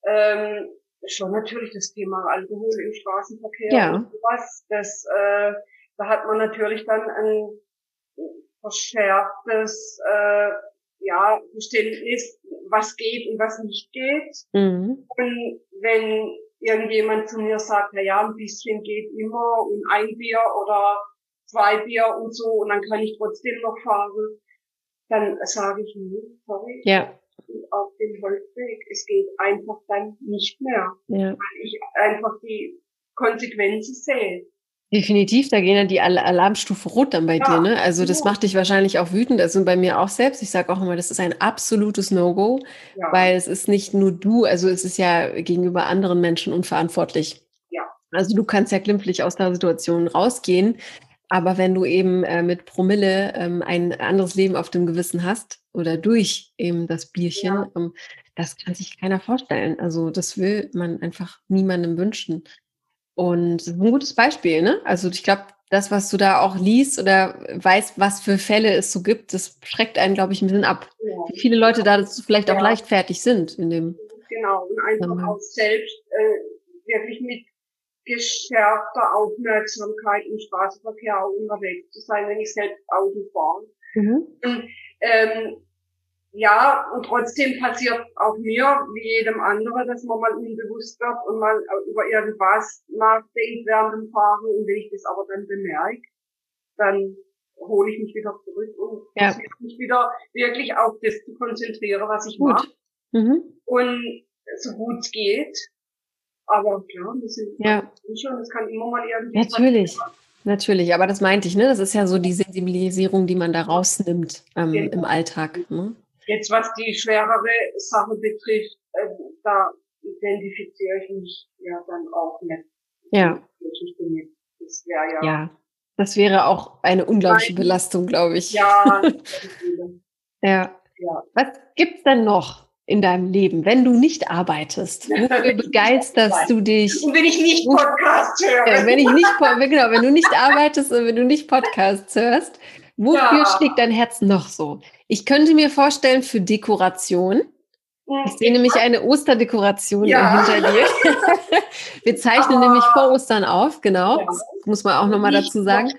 ähm, schon natürlich das Thema Alkohol im Straßenverkehr ja. und sowas. Das, äh, da hat man natürlich dann ein verschärftes äh, ja, Verständnis, was geht und was nicht geht. Mhm. Und wenn irgendjemand zu mir sagt, na ja, ein bisschen geht immer und ein Bier oder zwei Bier und so und dann kann ich trotzdem noch fahren, dann sage ich, nee, sorry. Ja. Auf dem Holzweg. Es geht einfach dann nicht mehr. Ja. Weil ich einfach die Konsequenzen sehe. Definitiv, da gehen ja die Alarmstufe rot dann bei ja, dir, ne? Also das ja. macht dich wahrscheinlich auch wütend, also bei mir auch selbst. Ich sage auch immer, das ist ein absolutes No-Go, ja. weil es ist nicht nur du, also es ist ja gegenüber anderen Menschen unverantwortlich. Ja. Also du kannst ja glimpflich aus der Situation rausgehen, aber wenn du eben äh, mit Promille ähm, ein anderes Leben auf dem Gewissen hast oder durch eben das Bierchen, ähm, das kann sich keiner vorstellen. Also das will man einfach niemandem wünschen. Und das ist ein gutes Beispiel, ne? Also ich glaube, das, was du da auch liest oder weißt, was für Fälle es so gibt, das schreckt einen, glaube ich, ein bisschen ab. Ja. Wie viele Leute da vielleicht ja. auch leichtfertig sind in dem. Genau, und einfach auch selbst äh, wirklich mit geschärfter Aufmerksamkeit im Straßenverkehr auch unterwegs zu sein, wenn ich selbst Auto fahre. Mhm. Und, ähm, ja, und trotzdem passiert auch mir, wie jedem anderen, dass man mal unbewusst wird und mal über irgendwas nachdenkt während dem Fahren. Und wenn ich das aber dann bemerke, dann hole ich mich wieder zurück und ja. versuche mich wieder wirklich auf das zu konzentrieren, was ich mache. Mhm. Und so gut es geht. Aber klar, das sind ja. schon, das kann immer mal irgendwie. Natürlich. Natürlich, aber das meinte ich, ne? Das ist ja so die Sensibilisierung, die man da rausnimmt ähm, genau. im Alltag. Ne? Jetzt, was die schwerere Sache betrifft, äh, da identifiziere ich mich ja dann auch nicht. Ja. Das wäre ja. Ja. Das wäre auch eine unglaubliche Belastung, glaube ich. Ja. ja. ja. Was gibt's denn noch in deinem Leben, wenn du nicht arbeitest? Wofür begeisterst du dich? Und wenn ich nicht Podcast höre. Ja, wenn ich nicht, genau, wenn du nicht arbeitest und wenn du nicht Podcasts hörst, wofür ja. schlägt dein Herz noch so? Ich könnte mir vorstellen, für Dekoration. Ich sehe nämlich eine Osterdekoration ja. hinter dir. Wir zeichnen Aber, nämlich vor Ostern auf, genau. Ja. Das muss man auch nochmal dazu sagen.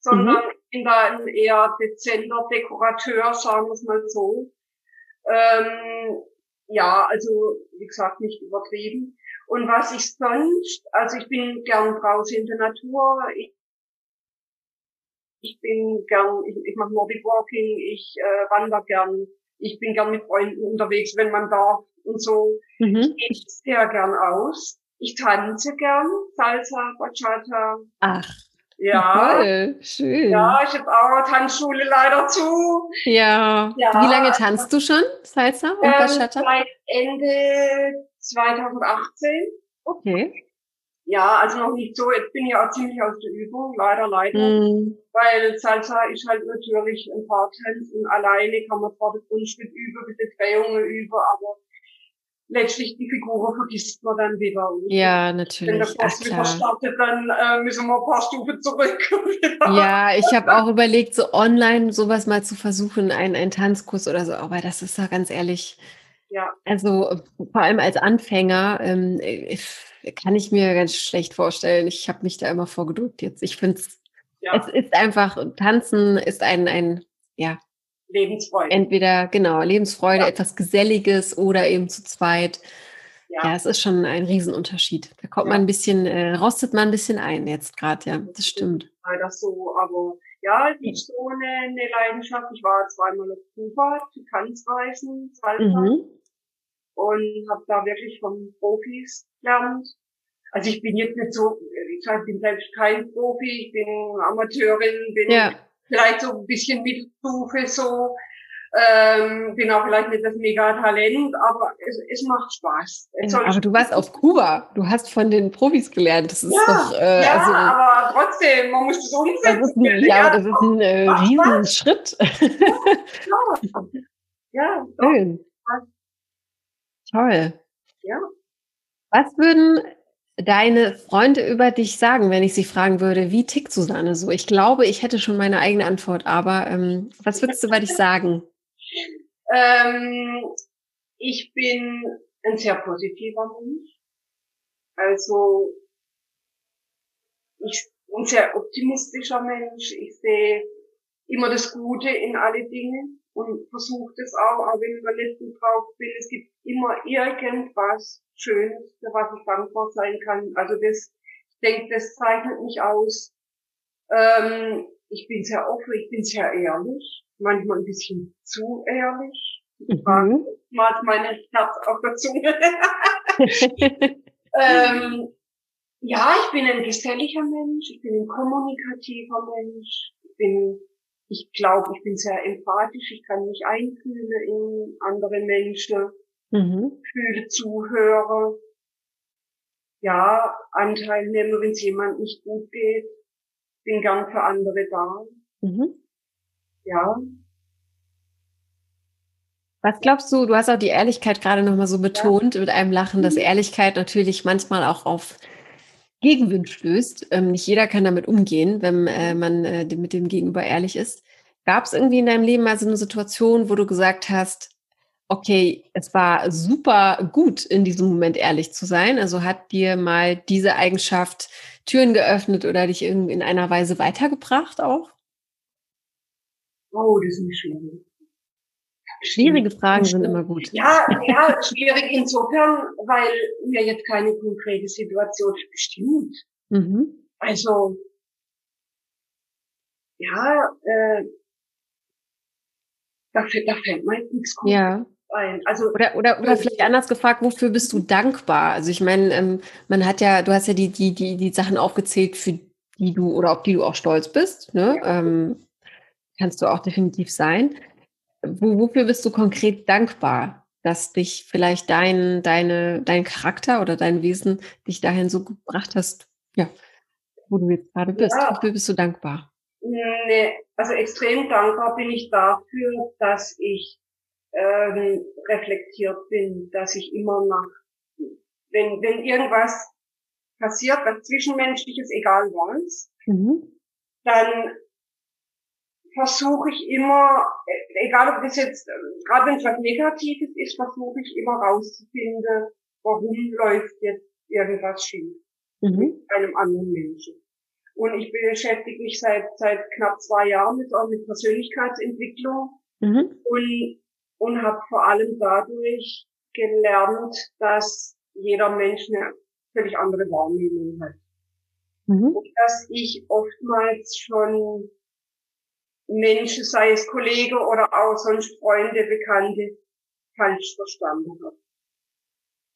Sondern mhm. ich bin da ein eher dezenter Dekorateur, sagen wir es mal so. Ähm, ja, also wie gesagt, nicht übertrieben. Und was ich sonst, also ich bin gern draußen in der Natur. Ich, ich bin gern, ich, ich mache Nordic Walking, ich äh, wandere gern ich bin gern mit Freunden unterwegs, wenn man darf und so. Mhm. Ich gehe sehr gern aus. Ich tanze gern, Salsa, Bachata. Ach. Ja. Toll, schön. Ja, ich habe auch Tanzschule leider zu. Ja. ja. Wie lange tanzt du schon, Salsa und ähm, Bachata? Seit Ende 2018. Okay. Ja, also noch nicht so. Jetzt bin ich auch ziemlich aus der Übung, leider, leider. Mm. Weil Salsa ist halt natürlich ein paar Tänzen. Alleine kann man zwar das Grundstück über, die Drehungen über, aber letztlich die Figur vergisst man dann wieder. Ja, natürlich. Wenn der Post wieder startet, dann äh, müssen wir ein paar Stufen zurück. ja, ich habe auch überlegt, so online sowas mal zu versuchen, einen, einen Tanzkurs oder so, aber das ist ja ganz ehrlich. Ja. Also vor allem als Anfänger, ähm, ich, kann ich mir ganz schlecht vorstellen. Ich habe mich da immer vorgedrückt jetzt. Ich finde ja. es ist einfach, Tanzen ist ein, ein, ja. Lebensfreude. Entweder, genau, Lebensfreude, ja. etwas Geselliges oder eben zu zweit. Ja. ja, es ist schon ein Riesenunterschied. Da kommt man ein bisschen, äh, rostet man ein bisschen ein jetzt gerade, ja, das stimmt. Leider so, aber ja, die ist so eine, eine Leidenschaft. Ich war zweimal auf Kuba zu Tanzreisen, Salsa. Mhm und habe da wirklich von Profis gelernt. Also ich bin jetzt nicht so, ich bin selbst kein Profi, ich bin Amateurin, bin ja. vielleicht so ein bisschen Mittelstufe so, ähm, bin auch vielleicht nicht das Mega-Talent, aber es, es macht Spaß. Es ja, aber du warst auf Kuba, du hast von den Profis gelernt, das ist ja, doch... Äh, ja, also, aber trotzdem, man muss das umsetzen. Das ein, ja, ja, das ist ein äh, Riesenschritt. ja, ja Schön. Toll. Ja. Was würden deine Freunde über dich sagen, wenn ich sie fragen würde, wie tickt Susanne so? Ich glaube, ich hätte schon meine eigene Antwort, aber ähm, was würdest du über dich sagen? Ähm, ich bin ein sehr positiver Mensch. Also ich ein sehr optimistischer Mensch. Ich sehe immer das Gute in alle Dinge und versuche das auch, auch wenn man nicht gut drauf bin. Es gibt immer irgendwas Schönes, für was ich dankbar sein kann. Also das, ich denke, das zeichnet mich aus. Ähm, ich bin sehr offen, ich bin sehr ehrlich, manchmal ein bisschen zu ehrlich. Mhm. Mal mein Herz auf der Zunge. ähm, ja, ich bin ein geselliger Mensch, ich bin ein kommunikativer Mensch, ich bin ich glaube, ich bin sehr empathisch, ich kann mich einfühlen in andere Menschen, mhm. fühle, zuhöre, ja, Anteil nehme, wenn es jemand nicht gut geht, bin gern für andere da. Mhm. Ja. Was glaubst du, du hast auch die Ehrlichkeit gerade nochmal so betont ja. mit einem Lachen, dass mhm. Ehrlichkeit natürlich manchmal auch auf Gegenwind stößt. Ähm, nicht jeder kann damit umgehen, wenn äh, man äh, mit dem Gegenüber ehrlich ist. Gab es irgendwie in deinem Leben mal so eine Situation, wo du gesagt hast, okay, es war super gut, in diesem Moment ehrlich zu sein? Also hat dir mal diese Eigenschaft Türen geöffnet oder dich in, in einer Weise weitergebracht auch? Oh, das ist nicht schwierig. Schwierige Fragen sind immer gut. Ja, ja, schwierig insofern, weil mir jetzt keine konkrete Situation bestimmt. Mhm. Also, ja, äh, da, da fällt mir nichts Konkretes ja. Ein. Also, oder, oder, oder vielleicht anders gefragt, wofür bist du dankbar? Also ich meine, ähm, man hat ja, du hast ja die, die, die, die Sachen aufgezählt, für die du oder auf die du auch stolz bist. Ne? Ja. Ähm, kannst du auch definitiv sein. Wo, wofür bist du konkret dankbar, dass dich vielleicht dein, deine, dein Charakter oder dein Wesen dich dahin so gebracht hast, ja, wo du jetzt gerade bist? Ja. Wofür bist du dankbar? Nee, also extrem dankbar bin ich dafür, dass ich ähm, reflektiert bin, dass ich immer nach, wenn, wenn irgendwas passiert, was Zwischenmenschliches, egal was, mhm. dann versuche ich immer, egal ob das jetzt, gerade wenn es was Negatives ist, versuche ich immer rauszufinden, warum läuft jetzt irgendwas schief mhm. mit einem anderen Menschen. Und ich beschäftige mich seit, seit knapp zwei Jahren mit, mit Persönlichkeitsentwicklung mhm. und, und habe vor allem dadurch gelernt, dass jeder Mensch eine völlig andere Wahrnehmung hat. Mhm. Und dass ich oftmals schon Menschen, sei es Kollege oder auch sonst Freunde, Bekannte, falsch verstanden habe.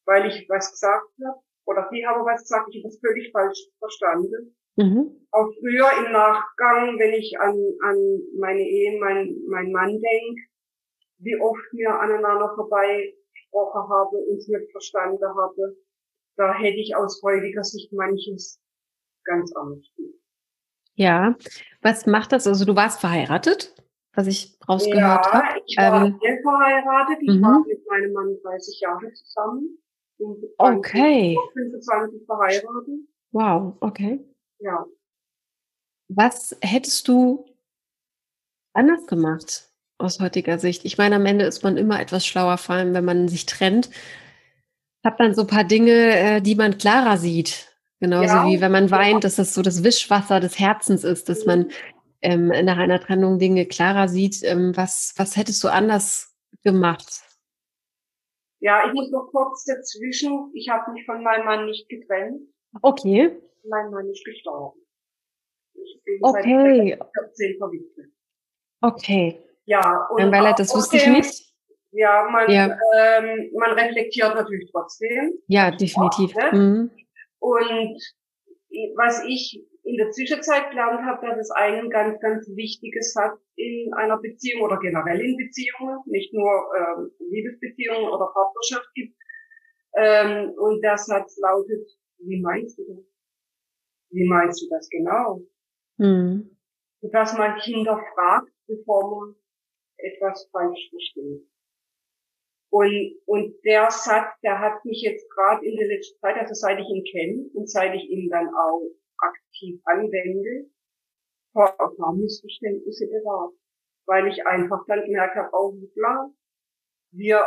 Weil ich was gesagt habe, oder die haben was gesagt, ich habe es völlig falsch verstanden. Mhm. Auch früher im Nachgang, wenn ich an, an meine Ehe, mein, mein Mann denke, wie oft wir aneinander vorbei gesprochen habe, uns nicht verstanden habe, da hätte ich aus heutiger Sicht manches ganz anders gemacht. Ja, was macht das? Also du warst verheiratet, was ich rausgehört habe. Ja, ich war ähm, verheiratet. Ich mhm. war mit meinem Mann 30 Jahre zusammen. Okay. 25 verheiratet. Wow, okay. Ja. Was hättest du anders gemacht aus heutiger Sicht? Ich meine, am Ende ist man immer etwas schlauer, vor allem wenn man sich trennt. Hat man so ein paar Dinge, äh, die man klarer sieht. Genauso ja. wie wenn man weint, dass das so das Wischwasser des Herzens ist, dass man mhm. ähm, nach einer Trennung Dinge klarer sieht. Ähm, was, was hättest du anders gemacht? Ja, ich muss noch kurz dazwischen. Ich habe mich von meinem Mann nicht getrennt. Okay. Mein Mann ist gestorben. Ich bin okay. seit 14 verwitwet. Okay. Ja, und weil er das wusste ich nicht. Ja, man, ja. Ähm, man reflektiert natürlich trotzdem. Ja, definitiv. Auch, ne? mhm. Und was ich in der Zwischenzeit gelernt habe, dass es einen ganz, ganz wichtiges hat in einer Beziehung oder generell in Beziehungen, nicht nur ähm, Liebesbeziehungen oder Partnerschaft gibt. Ähm, und der Satz lautet, wie meinst du das? Wie meinst du das genau? Mhm. Dass man Kinder fragt, bevor man etwas falsch versteht. Und, und der Satz, der hat mich jetzt gerade in der letzten Zeit, also seit ich ihn kenne und seit ich ihn dann auch aktiv anwende, vor ein paar Missverständnisse bewahrt. Weil ich einfach dann gemerkt habe, oh klar, wir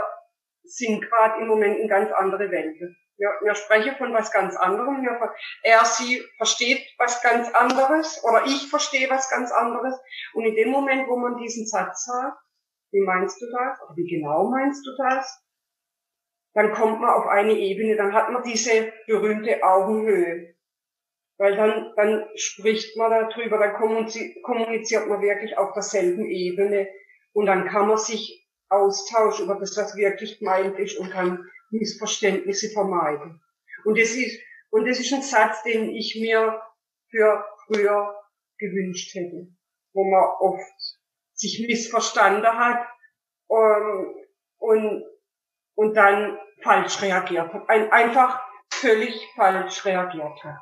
sind gerade im Moment in ganz andere Welten. Wir, wir sprechen von was ganz anderem. Wir, er, sie versteht was ganz anderes oder ich verstehe was ganz anderes. Und in dem Moment, wo man diesen Satz sagt, wie meinst du das? Oder wie genau meinst du das? Dann kommt man auf eine Ebene, dann hat man diese berühmte Augenhöhe. Weil dann, dann spricht man darüber, dann kommuniziert man wirklich auf derselben Ebene und dann kann man sich austauschen über das, was wirklich gemeint ist und kann Missverständnisse vermeiden. Und das ist, und das ist ein Satz, den ich mir für früher gewünscht hätte, wo man oft sich missverstanden hat und, und, und dann falsch reagiert hat. Ein, einfach völlig falsch reagiert hat.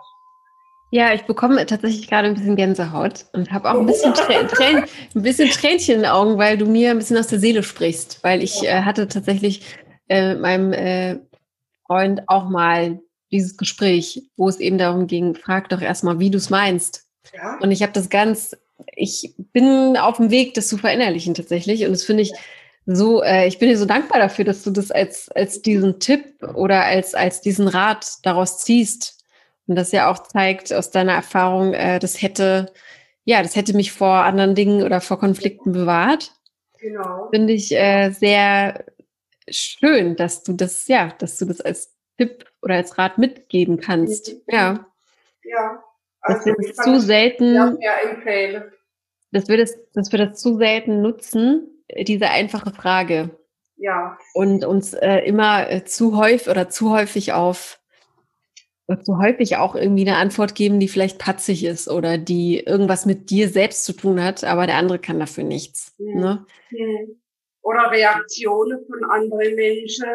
Ja, ich bekomme tatsächlich gerade ein bisschen Gänsehaut und habe auch ein bisschen, Trä Trän ein bisschen Tränchen in den Augen, weil du mir ein bisschen aus der Seele sprichst. Weil ich äh, hatte tatsächlich äh, mit meinem äh, Freund auch mal dieses Gespräch, wo es eben darum ging, frag doch erstmal, wie du es meinst. Ja. Und ich habe das ganz ich bin auf dem Weg, das zu verinnerlichen tatsächlich. Und das finde ich so, äh, ich bin dir so dankbar dafür, dass du das als, als diesen Tipp oder als, als diesen Rat daraus ziehst. Und das ja auch zeigt aus deiner Erfahrung, äh, das hätte, ja, das hätte mich vor anderen Dingen oder vor Konflikten bewahrt. Genau. Finde ich äh, sehr schön, dass du das, ja, dass du das als Tipp oder als Rat mitgeben kannst. Ja. Ja. Also das wird zu selten. empfehlen. Das wird es, das wird es zu selten nutzen, diese einfache Frage. Ja. Und uns äh, immer äh, zu häufig oder zu häufig auf zu häufig auch irgendwie eine Antwort geben, die vielleicht patzig ist oder die irgendwas mit dir selbst zu tun hat, aber der andere kann dafür nichts. Mhm. Ne? Mhm. Oder Reaktionen von anderen Menschen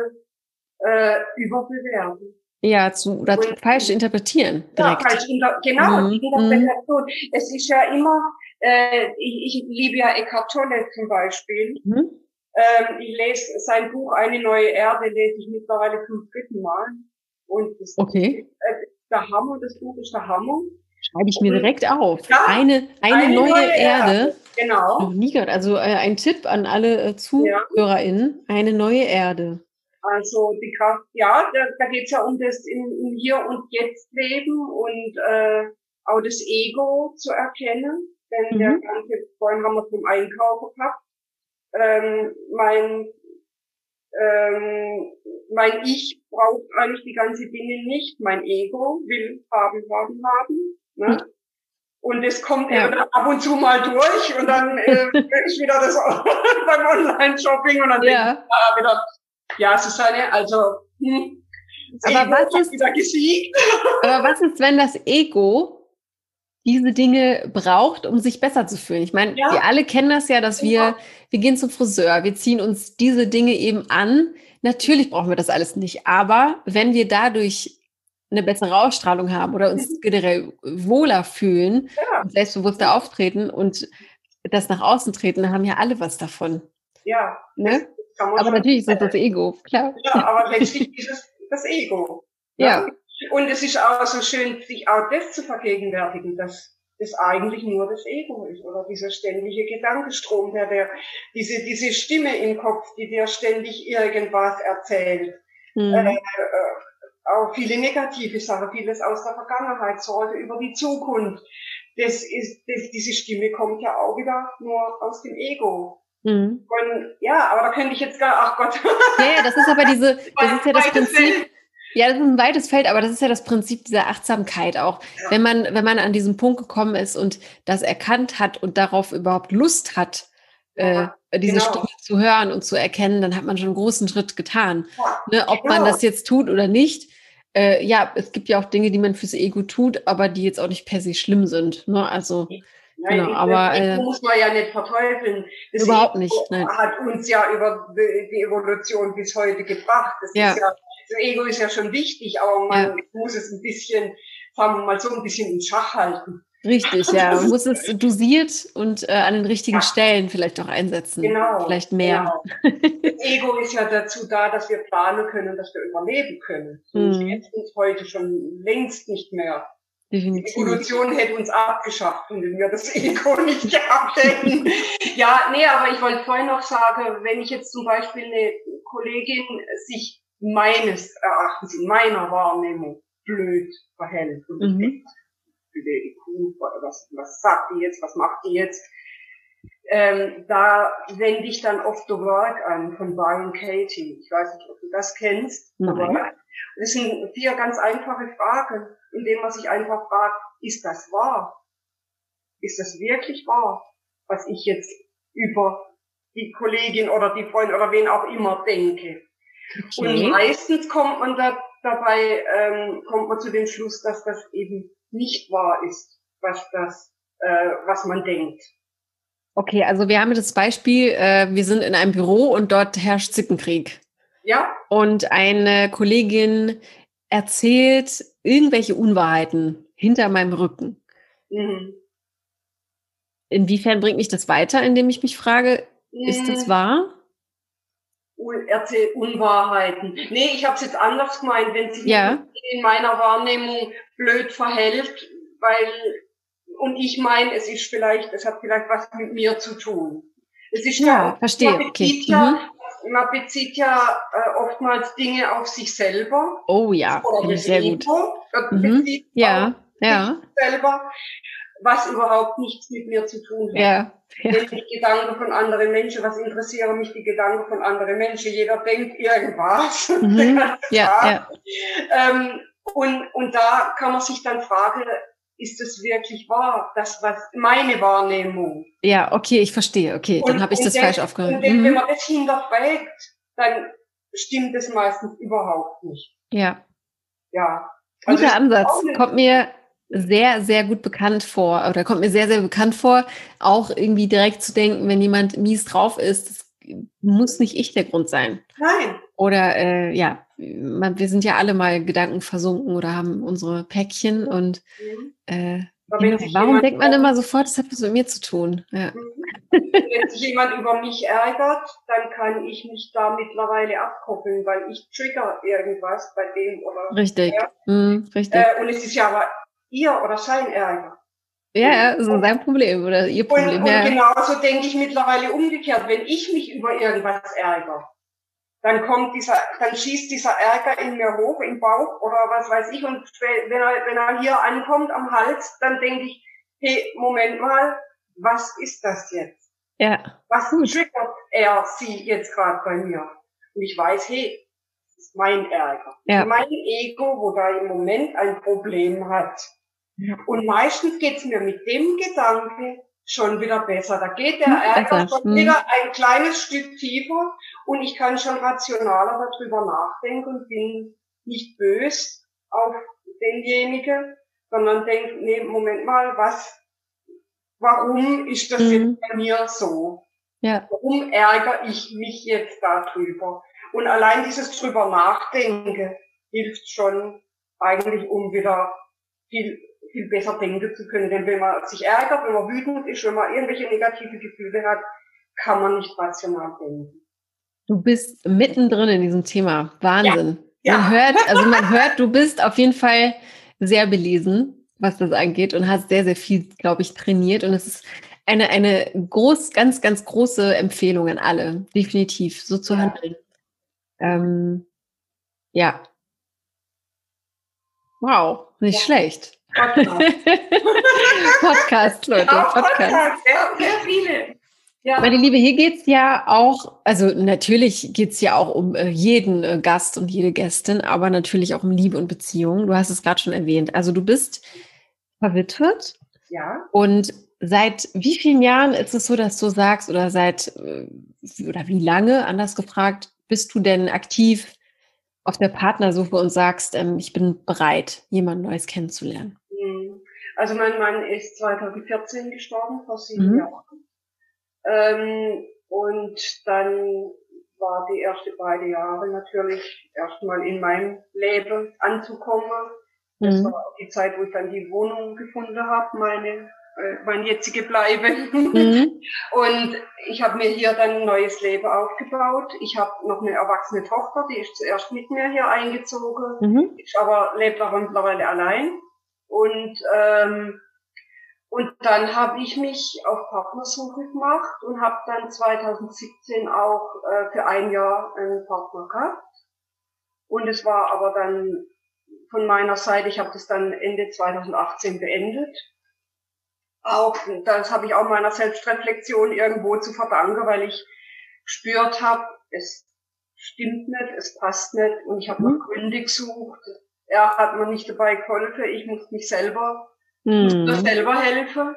äh, überbewerten. Ja, zu, oder und, falsch interpretieren. Direkt. Ja, falsch inter genau, mhm. die Interpretation. Mhm. Es ist ja immer, äh, ich, ich liebe ja Eckhart Tolle zum Beispiel. Mhm. Ähm, ich lese sein Buch Eine neue Erde, lese ich mittlerweile zum dritten Mal. Und das okay. ist äh, der Hammer, das Buch ist der Hammer. Schreibe ich mir direkt auf. Ja, eine, eine, eine, neue, neue Erde. Erde. Genau. Also äh, ein Tipp an alle äh, ZuhörerInnen. Ja. Eine neue Erde. Also die Kraft, ja, da, da geht es ja um das im, im Hier und Jetzt Leben und äh, auch das Ego zu erkennen. Denn mhm. der ganze, vorhin haben wir zum Einkaufen gehabt. Ähm, mein ähm, mein Ich braucht eigentlich die ganzen Dinge nicht. Mein Ego will haben, haben, haben. Ne? Und es kommt ja. ab und zu mal durch und dann äh, ist wieder das beim Online-Shopping und dann ja. denke ich ah, wieder, ja, Susanne, also hm, aber was ist, wieder gesiegt. aber was ist, wenn das Ego diese Dinge braucht, um sich besser zu fühlen? Ich meine, ja. wir alle kennen das ja, dass wir, wir gehen zum Friseur, wir ziehen uns diese Dinge eben an. Natürlich brauchen wir das alles nicht, aber wenn wir dadurch eine bessere Ausstrahlung haben oder uns mhm. generell wohler fühlen ja. selbstbewusster auftreten und das nach außen treten, haben ja alle was davon. Ja. Ne? Aber natürlich ist das das Ego, klar. Ja, aber letztlich ist es das Ego. Ja. ja. Und es ist auch so schön, sich auch das zu vergegenwärtigen, dass das eigentlich nur das Ego ist oder dieser ständige Gedankenstrom, der, der diese, diese Stimme im Kopf, die dir ständig irgendwas erzählt. Mhm. Äh, äh, auch viele negative Sachen, vieles aus der Vergangenheit, Sorge über die Zukunft. Das ist, das, diese Stimme kommt ja auch wieder nur aus dem Ego. Mhm. Und ja, aber da könnte ich jetzt gar, ach Gott. Ja, ja das ist aber diese, das ist ja das Prinzip. Ja, das ist ein weites Feld, aber das ist ja das Prinzip dieser Achtsamkeit auch. Ja. Wenn man, wenn man an diesen Punkt gekommen ist und das erkannt hat und darauf überhaupt Lust hat, äh, diese genau. Stimme zu hören und zu erkennen, dann hat man schon einen großen Schritt getan. Ja, ne, ob genau. man das jetzt tut oder nicht, äh, ja, es gibt ja auch Dinge, die man fürs Ego tut, aber die jetzt auch nicht per se schlimm sind. Ne? Also Nein, genau, aber äh, muss man ja nicht verteufeln. Das überhaupt Ego nicht. Nein. Hat uns ja über die Evolution bis heute gebracht. Das ja. ist ja, das Ego ist ja schon wichtig, aber man ja. muss es ein bisschen, sagen wir mal so, ein bisschen in Schach halten. Richtig, ja. Man muss es dosiert und äh, an den richtigen ja. Stellen vielleicht auch einsetzen. Genau. Vielleicht mehr. Genau. Das Ego ist ja dazu da, dass wir planen können, dass wir überleben können. Das mhm. uns heute schon längst nicht mehr. Definitiv. Die Evolution hätte uns abgeschafft, wenn wir das Ego nicht gehabt hätten. ja, nee, aber ich wollte vorhin noch sagen, wenn ich jetzt zum Beispiel eine Kollegin sich meines Erachtens in meiner Wahrnehmung blöd verhält und mhm. Denkt, die Kuh, was, was sagt die jetzt, was macht die jetzt? Ähm, da wende ich dann oft The Work an von Brian Katie. Ich weiß nicht, ob du das kennst. Nein. Das sind vier ganz einfache Fragen, indem man sich einfach fragt, ist das wahr? Ist das wirklich wahr, was ich jetzt über die Kollegin oder die Freundin oder wen auch immer denke? Okay. Und meistens kommt man da, dabei, ähm, kommt man zu dem Schluss, dass das eben nicht wahr ist, was das, äh, was man denkt. Okay, also wir haben das Beispiel, äh, wir sind in einem Büro und dort herrscht Zickenkrieg. Ja. Und eine Kollegin erzählt irgendwelche Unwahrheiten hinter meinem Rücken. Mhm. Inwiefern bringt mich das weiter, indem ich mich frage, mhm. ist das mhm. wahr? Erzählt Unwahrheiten. Nee, ich habe es jetzt anders gemeint, wenn sie ja. in meiner Wahrnehmung blöd verhält, weil und ich meine, es ist vielleicht, es hat vielleicht was mit mir zu tun. Es ist ja, ja verstehe. Man bezieht, okay. ja, mhm. man bezieht ja äh, oftmals Dinge auf sich selber. Oh ja, sehr gut. Mhm. Ja, ja. Selber, was überhaupt nichts mit mir zu tun hat. Ja. Ja. Die Gedanken von anderen Menschen, was interessieren mich die Gedanken von anderen Menschen? Jeder denkt irgendwas. Mhm. ja, ja. Ähm, und, und da kann man sich dann fragen, ist es wirklich wahr? Das was meine Wahrnehmung. Ja, okay, ich verstehe. Okay, dann habe ich das falsch aufgehört. Mhm. wenn man das hinterfragt, dann stimmt es meistens überhaupt nicht. Ja. Ja. Also Guter Ansatz. Kommt mir sehr, sehr gut bekannt vor oder kommt mir sehr, sehr bekannt vor, auch irgendwie direkt zu denken, wenn jemand mies drauf ist, das muss nicht ich der Grund sein. Nein. Oder äh, ja, man, wir sind ja alle mal Gedanken versunken oder haben unsere Päckchen und mhm. äh, genau, warum denkt man immer sofort, das hat was mit mir zu tun? Ja. Mhm. Wenn sich jemand über mich ärgert, dann kann ich mich da mittlerweile abkoppeln, weil ich trigger irgendwas bei dem oder Richtig. Mm, richtig. Äh, und es ist ja aber ihr oder sein Ärger. Ja, ja, so sein Problem oder ihr Problem. Und, ja. und genauso denke ich mittlerweile umgekehrt. Wenn ich mich über irgendwas ärgere, dann kommt dieser, dann schießt dieser Ärger in mir hoch im Bauch oder was weiß ich. Und wenn er, wenn er hier ankommt am Hals, dann denke ich, hey, Moment mal, was ist das jetzt? Ja. Was Gut. triggert er sie jetzt gerade bei mir? Und ich weiß, hey, das ist mein Ärger. Ja. Mein Ego, wo da im Moment ein Problem hat. Und meistens geht's mir mit dem Gedanke schon wieder besser. Da geht der hm, Ärger schon hm. wieder ein kleines Stück tiefer und ich kann schon rationaler darüber nachdenken und bin nicht bös auf denjenigen, sondern denke, nee, Moment mal, was, warum ist das mhm. jetzt bei mir so? Ja. Warum ärgere ich mich jetzt darüber? Und allein dieses drüber nachdenken hilft schon eigentlich, um wieder viel viel besser denken zu können. Denn wenn man sich ärgert, wenn man wütend ist, wenn man irgendwelche negative Gefühle hat, kann man nicht rational denken. Du bist mittendrin in diesem Thema. Wahnsinn. Ja. Man hört, also man hört, du bist auf jeden Fall sehr belesen, was das angeht und hast sehr, sehr viel, glaube ich, trainiert. Und es ist eine, eine groß, ganz, ganz große Empfehlung an alle. Definitiv, so zu handeln. Ähm, ja. Wow, nicht ja. schlecht. Podcast. Leute, ja, Podcast. Podcast. Ja, sehr viele. Ja. Meine Liebe, hier geht's ja auch, also natürlich geht's ja auch um äh, jeden äh, Gast und jede Gästin, aber natürlich auch um Liebe und Beziehung. Du hast es gerade schon erwähnt. Also du bist verwitwet. Ja. Und seit wie vielen Jahren ist es so, dass du sagst, oder seit, äh, oder wie lange, anders gefragt, bist du denn aktiv auf der Partnersuche und sagst, ähm, ich bin bereit, jemand Neues kennenzulernen? Also mein Mann ist 2014 gestorben, vor sieben mhm. Jahren. Ähm, und dann war die erste beide Jahre natürlich erstmal in meinem Leben anzukommen. Das mhm. war auch die Zeit, wo ich dann die Wohnung gefunden habe, meine äh, mein jetzige Bleibe. Mhm. Und ich habe mir hier dann ein neues Leben aufgebaut. Ich habe noch eine erwachsene Tochter, die ist zuerst mit mir hier eingezogen, mhm. ist aber lebt aber mittlerweile allein. Und, ähm, und dann habe ich mich auf Partnersuche gemacht und habe dann 2017 auch äh, für ein Jahr einen Partner gehabt. Und es war aber dann von meiner Seite, ich habe das dann Ende 2018 beendet. Auch das habe ich auch meiner Selbstreflexion irgendwo zu verdanken, weil ich gespürt habe, es stimmt nicht, es passt nicht und ich habe mhm. nach Gründe gesucht er hat mir nicht dabei geholfen, ich muss mich selber, mhm. muss mir selber helfen.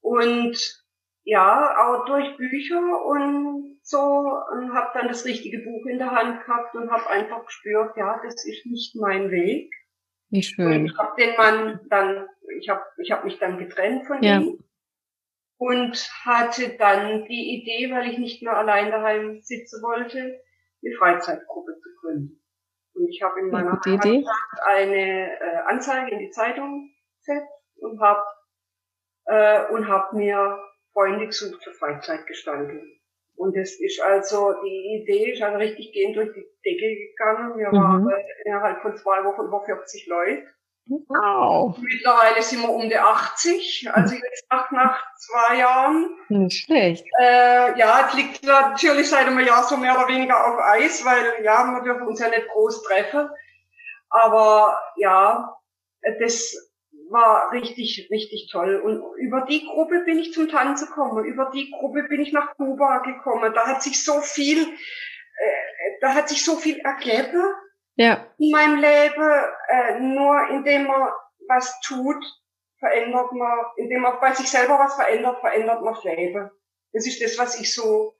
Und ja, auch durch Bücher und so und habe dann das richtige Buch in der Hand gehabt und habe einfach gespürt, ja, das ist nicht mein Weg. Wie schön. Und ich habe den Mann dann, ich habe ich hab mich dann getrennt von ja. ihm und hatte dann die Idee, weil ich nicht mehr allein daheim sitzen wollte, eine Freizeitgruppe zu gründen. Und ich habe in meiner Heimatstadt eine äh, Anzeige in die Zeitung gesetzt und habe äh, und hab mir Freunde gesucht für Freizeitgestaltung. Und es ist also, die Idee ist also richtig gehend durch die Decke gegangen. Wir mhm. waren innerhalb von zwei Wochen über 40 Leute. Wow. Mittlerweile sind wir um die 80, also jetzt nach, nach zwei Jahren. Nicht schlecht. Äh, ja, es liegt natürlich seit einem Jahr so mehr oder weniger auf Eis, weil ja, wir dürfen uns ja nicht groß treffen. Aber ja, das war richtig, richtig toll. Und über die Gruppe bin ich zum Tanzen gekommen. Über die Gruppe bin ich nach Kuba gekommen. Da hat sich so viel, äh, da hat sich so viel ergeben ja. in meinem Leben, äh, nur indem man was tut, verändert man, indem man bei sich selber was verändert, verändert man das Leben. Das ist das, was ich so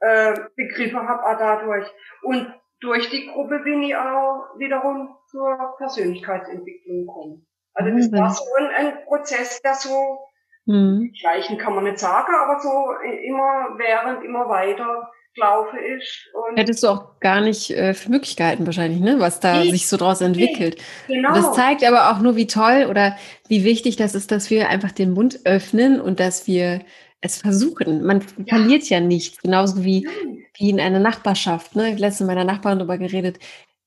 äh, begriffen habe auch dadurch. Und durch die Gruppe bin ich auch wiederum zur Persönlichkeitsentwicklung gekommen. Also das mhm. war so ein, ein Prozess, der so mhm. gleichen kann man nicht sagen, aber so immer während, immer weiter Laufe ist. Hättest du auch gar nicht äh, für Möglichkeiten wahrscheinlich, ne? was da nee, sich so draus entwickelt. Nee, genau. Das zeigt aber auch nur, wie toll oder wie wichtig das ist, dass wir einfach den Mund öffnen und dass wir es versuchen. Man ja. verliert ja nichts, genauso wie, wie in einer Nachbarschaft. Ne? Ich letztens mit meiner Nachbarin darüber geredet.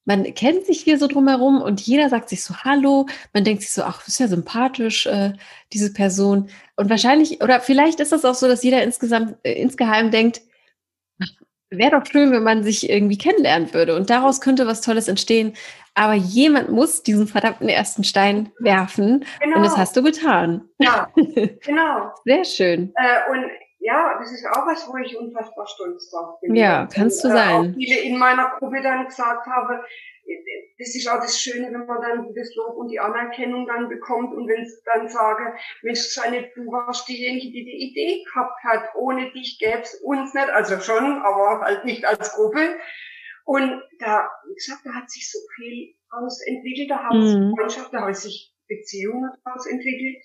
Man kennt sich hier so drumherum und jeder sagt sich so Hallo. Man denkt sich so, ach, ist ja sympathisch, äh, diese Person. Und wahrscheinlich, oder vielleicht ist das auch so, dass jeder insgesamt äh, insgeheim denkt, wäre doch schön, wenn man sich irgendwie kennenlernen würde. Und daraus könnte was Tolles entstehen. Aber jemand muss diesen verdammten ersten Stein werfen. Genau. Und das hast du getan. Ja, genau. Sehr schön. Äh, und ja, das ist auch was, wo ich unfassbar stolz drauf bin. Ja, kannst du äh, sein. Auch viele in meiner Gruppe dann gesagt habe, das ist auch das Schöne, wenn man dann das Lob und die Anerkennung dann bekommt und wenn es dann sage, Mensch, Susanne, du warst diejenige, die die Idee gehabt hat, ohne dich gäbe es uns nicht, also schon, aber halt nicht als Gruppe. Und da, wie gesagt, da hat sich so viel daraus entwickelt, da haben sich mhm. Freundschaft, da haben sich Beziehungen daraus entwickelt.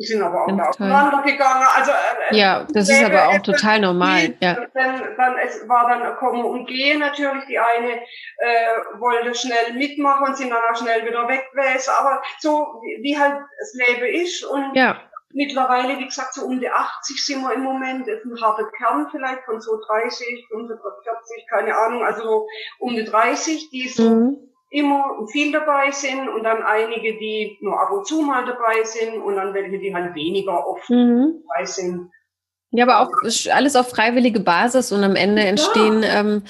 Die sind aber auch da aufeinander gegangen. Also, äh, ja, das ist aber auch total normal. Ja. Dann, dann, es war dann Kommen und Gehen natürlich. Die eine äh, wollte schnell mitmachen und sind dann auch schnell wieder weg gewesen. Aber so, wie, wie halt das Leben ist. Und ja. mittlerweile, wie gesagt, so um die 80 sind wir im Moment. Das ist ein harter Kern vielleicht von so 30, 45, keine Ahnung. Also so um die 30, die so mhm immer viel dabei sind und dann einige, die nur ab und zu mal dabei sind und dann welche, die halt weniger oft mhm. dabei sind. Ja, aber auch alles auf freiwillige Basis und am Ende entstehen ja. ähm,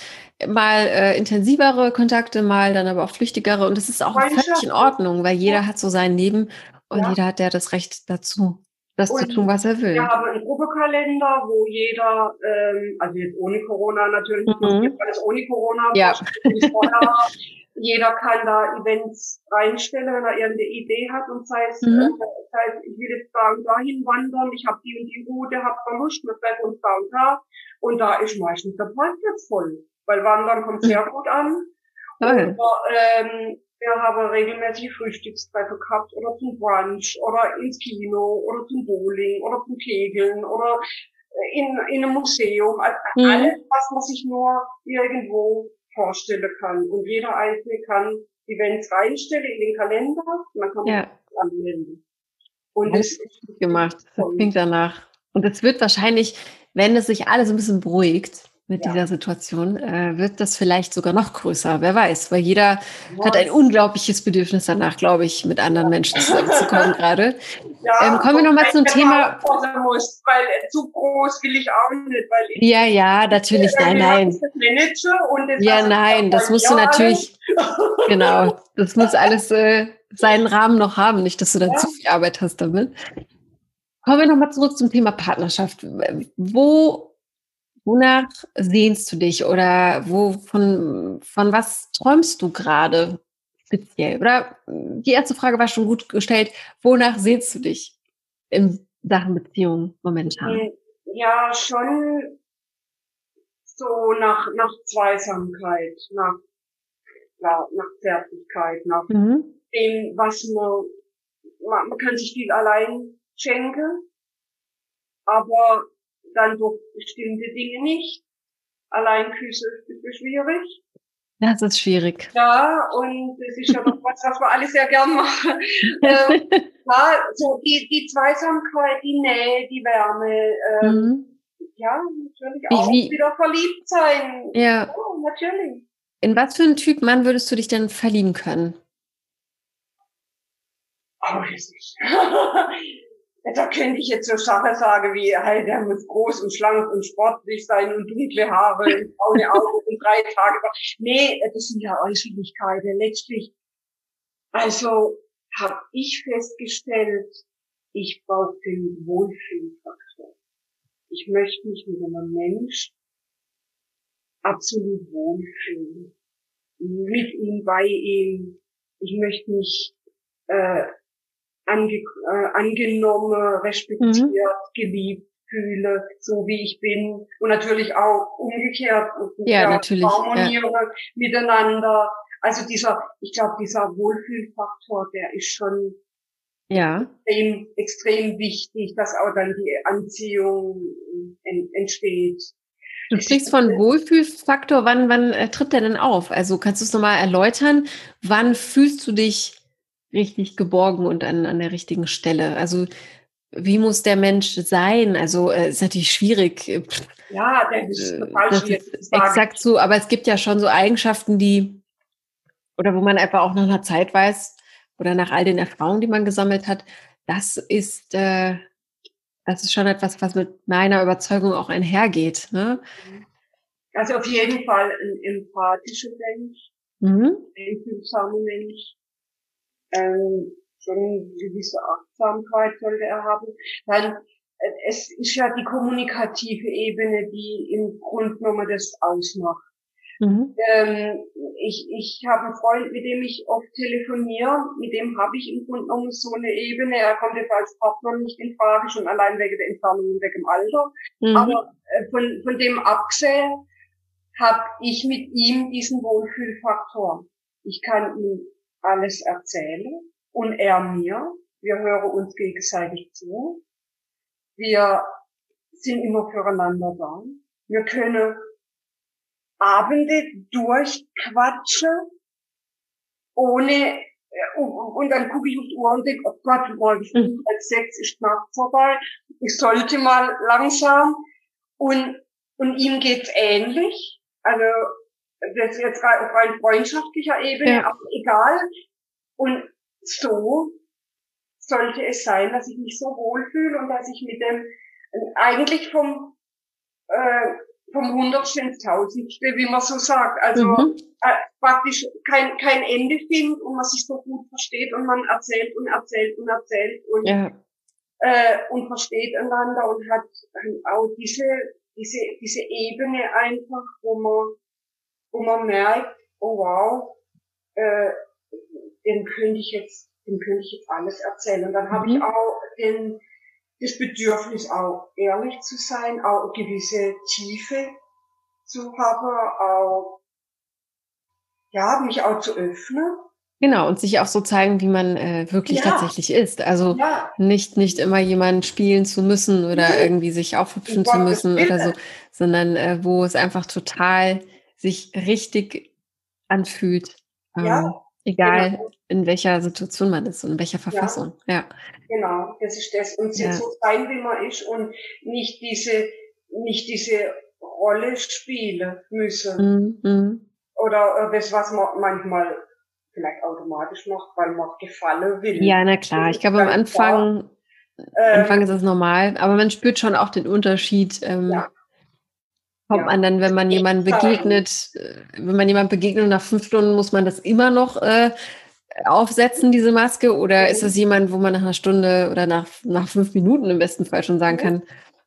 mal äh, intensivere Kontakte, mal dann aber auch flüchtigere und das ist auch völlig in Ordnung, weil jeder ja. hat so sein Leben und ja. jeder hat ja das Recht dazu, das und zu tun, was er will. Wir haben einen Gruppekalender, wo jeder, ähm, also jetzt ohne Corona natürlich, mhm. alles ohne Corona, ja. jeder kann da Events reinstellen, wenn er irgendeine Idee hat und sei es, mhm. äh, sei es ich will jetzt da und dahin wandern, ich habe die und die Route, habe da Lust, wir treffen uns da und da. Und da ist meistens der Parkplatz voll, weil Wandern kommt sehr gut an. Okay. Oder, ähm, wir haben regelmäßig Frühstückstreffe gehabt oder zum Brunch oder ins Kino oder zum Bowling oder zum Kegeln oder in, in einem Museum. Also mhm. Alles, was man sich nur irgendwo vorstellen kann. Und jeder Einzelne kann Events reinstellen in den Kalender und dann kann man ja. anmelden. Und das ist gemacht. Das klingt danach. Und es wird wahrscheinlich, wenn es sich alles ein bisschen beruhigt, mit ja. dieser Situation, äh, wird das vielleicht sogar noch größer. Wer weiß, weil jeder ja. hat ein unglaubliches Bedürfnis danach, glaube ich, mit anderen Menschen zusammenzukommen gerade. Ja, ähm, kommen wir nochmal zum Thema. Muss, weil zu groß will ich auch nicht. Weil ich ja, ja, natürlich, nein, nein. ja, nein, das musst du natürlich, genau, das muss alles äh, seinen Rahmen noch haben, nicht, dass du dann zu viel Arbeit hast damit. Kommen wir nochmal zurück zum Thema Partnerschaft. Wo Wonach sehnst du dich oder wo, von, von was träumst du gerade speziell? Oder die erste Frage war schon gut gestellt. Wonach sehnst du dich in Sachen Beziehung momentan? Hm, ja, schon so nach, nach Zweisamkeit, nach, ja, nach Zärtlichkeit, nach mhm. dem, was man, man, man kann sich viel allein schenken, aber dann durch bestimmte Dinge nicht. Allein Küsse ist schwierig. Das ist schwierig. Ja, und das ist ja noch was, was wir alle sehr gern machen. ähm, ja, so die, die Zweisamkeit, die Nähe, die Wärme, ähm, mhm. ja, natürlich auch wie, wieder verliebt sein. Ja. ja. natürlich. In was für einen Typ Mann würdest du dich denn verlieben können? Oh, das ist da könnte ich jetzt so Sachen sagen wie, hey, der muss groß und schlank und sportlich sein und dunkle Haare und braune Augen und drei Tage. Nee, das sind ja Äußerlichkeiten. Letztlich, also habe ich festgestellt, ich brauche den Wohlfühlfaktor. Ich möchte mich mit einem Mensch absolut wohlfühlen. Mit ihm, bei ihm. Ich möchte mich äh, ange, äh, angenommen, respektiert, mhm. geliebt fühle, so wie ich bin. Und natürlich auch umgekehrt. Ja, ja natürlich. Harmoniere ja. miteinander. Also dieser, ich glaube, dieser Wohlfühlfaktor, der ist schon ja. extrem, extrem wichtig, dass auch dann die Anziehung entsteht. Du sprichst von Wohlfühlfaktor. Wann, wann äh, tritt der denn auf? Also kannst du es nochmal erläutern? Wann fühlst du dich richtig geborgen und an, an der richtigen Stelle. Also wie muss der Mensch sein? Also äh, ist natürlich schwierig. Ja, das ist äh, total das schwierig. Ist exakt so, aber es gibt ja schon so Eigenschaften, die, oder wo man einfach auch nach einer Zeit weiß, oder nach all den Erfahrungen, die man gesammelt hat, das ist, äh, das ist schon etwas, was mit meiner Überzeugung auch einhergeht. Ne? Also auf jeden Fall ein empathischer Mensch, mhm. ein fühlsamer Mensch, ähm, schon eine gewisse Achtsamkeit sollte er haben. Dann, äh, es ist ja die kommunikative Ebene, die im Grunde genommen das ausmacht. Mhm. Ähm, ich ich habe einen Freund, mit dem ich oft telefoniere, mit dem habe ich im Grunde genommen so eine Ebene. Er kommt jetzt als Partner nicht in Frage, schon allein wegen der Entfernung und wegen dem Alter. Mhm. Aber äh, von, von dem abgesehen habe ich mit ihm diesen Wohlfühlfaktor. Ich kann ihm alles erzählen und er mir. Wir hören uns gegenseitig zu. Wir sind immer füreinander da. Wir können Abende durchquatschen, ohne und, und dann gucke ich auf die Uhr und denke, oh Gott, morgen mhm. als sechs ist Nacht vorbei. Ich sollte mal langsam. Und, und ihm geht's ähnlich. Also, das ist jetzt auf rein freundschaftlicher Ebene, ja. aber egal. Und so sollte es sein, dass ich mich so wohlfühle und dass ich mit dem eigentlich vom äh, vom Hundertste ins Tausendste, wie man so sagt. Also mhm. äh, praktisch kein, kein Ende findet und man sich so gut versteht und man erzählt und erzählt und erzählt und, ja. äh, und versteht einander und hat auch diese, diese, diese Ebene einfach, wo man, wo man merkt, oh wow, äh, dem könnte ich jetzt, dem könnte ich jetzt alles erzählen. Und dann mhm. habe ich auch den, das Bedürfnis auch ehrlich zu sein, auch gewisse Tiefe zu haben, auch, ja, mich auch zu öffnen. Genau, und sich auch so zeigen, wie man äh, wirklich ja. tatsächlich ist. Also ja. nicht, nicht immer jemanden spielen zu müssen oder nee. irgendwie sich aufhübschen zu müssen oder so, sondern äh, wo es einfach total sich richtig anfühlt. Ähm, ja. Egal, genau. in welcher Situation man ist und in welcher Verfassung. Ja. ja. Genau, das ist das. Und ja. so sein, wie man ist und nicht diese, nicht diese Rolle spielen müssen. Mhm. Oder das, was man manchmal vielleicht automatisch macht, weil man gefallen will. Ja, na klar. Ich glaube, am Anfang, ähm, Anfang ist es normal, aber man spürt schon auch den Unterschied. Ähm, ja kommt ja. man dann, wenn man jemanden begegnet, äh, wenn man jemand begegnet und nach fünf Stunden muss man das immer noch äh, aufsetzen, diese Maske? Oder ist das jemand, wo man nach einer Stunde oder nach, nach fünf Minuten im besten Fall schon sagen kann,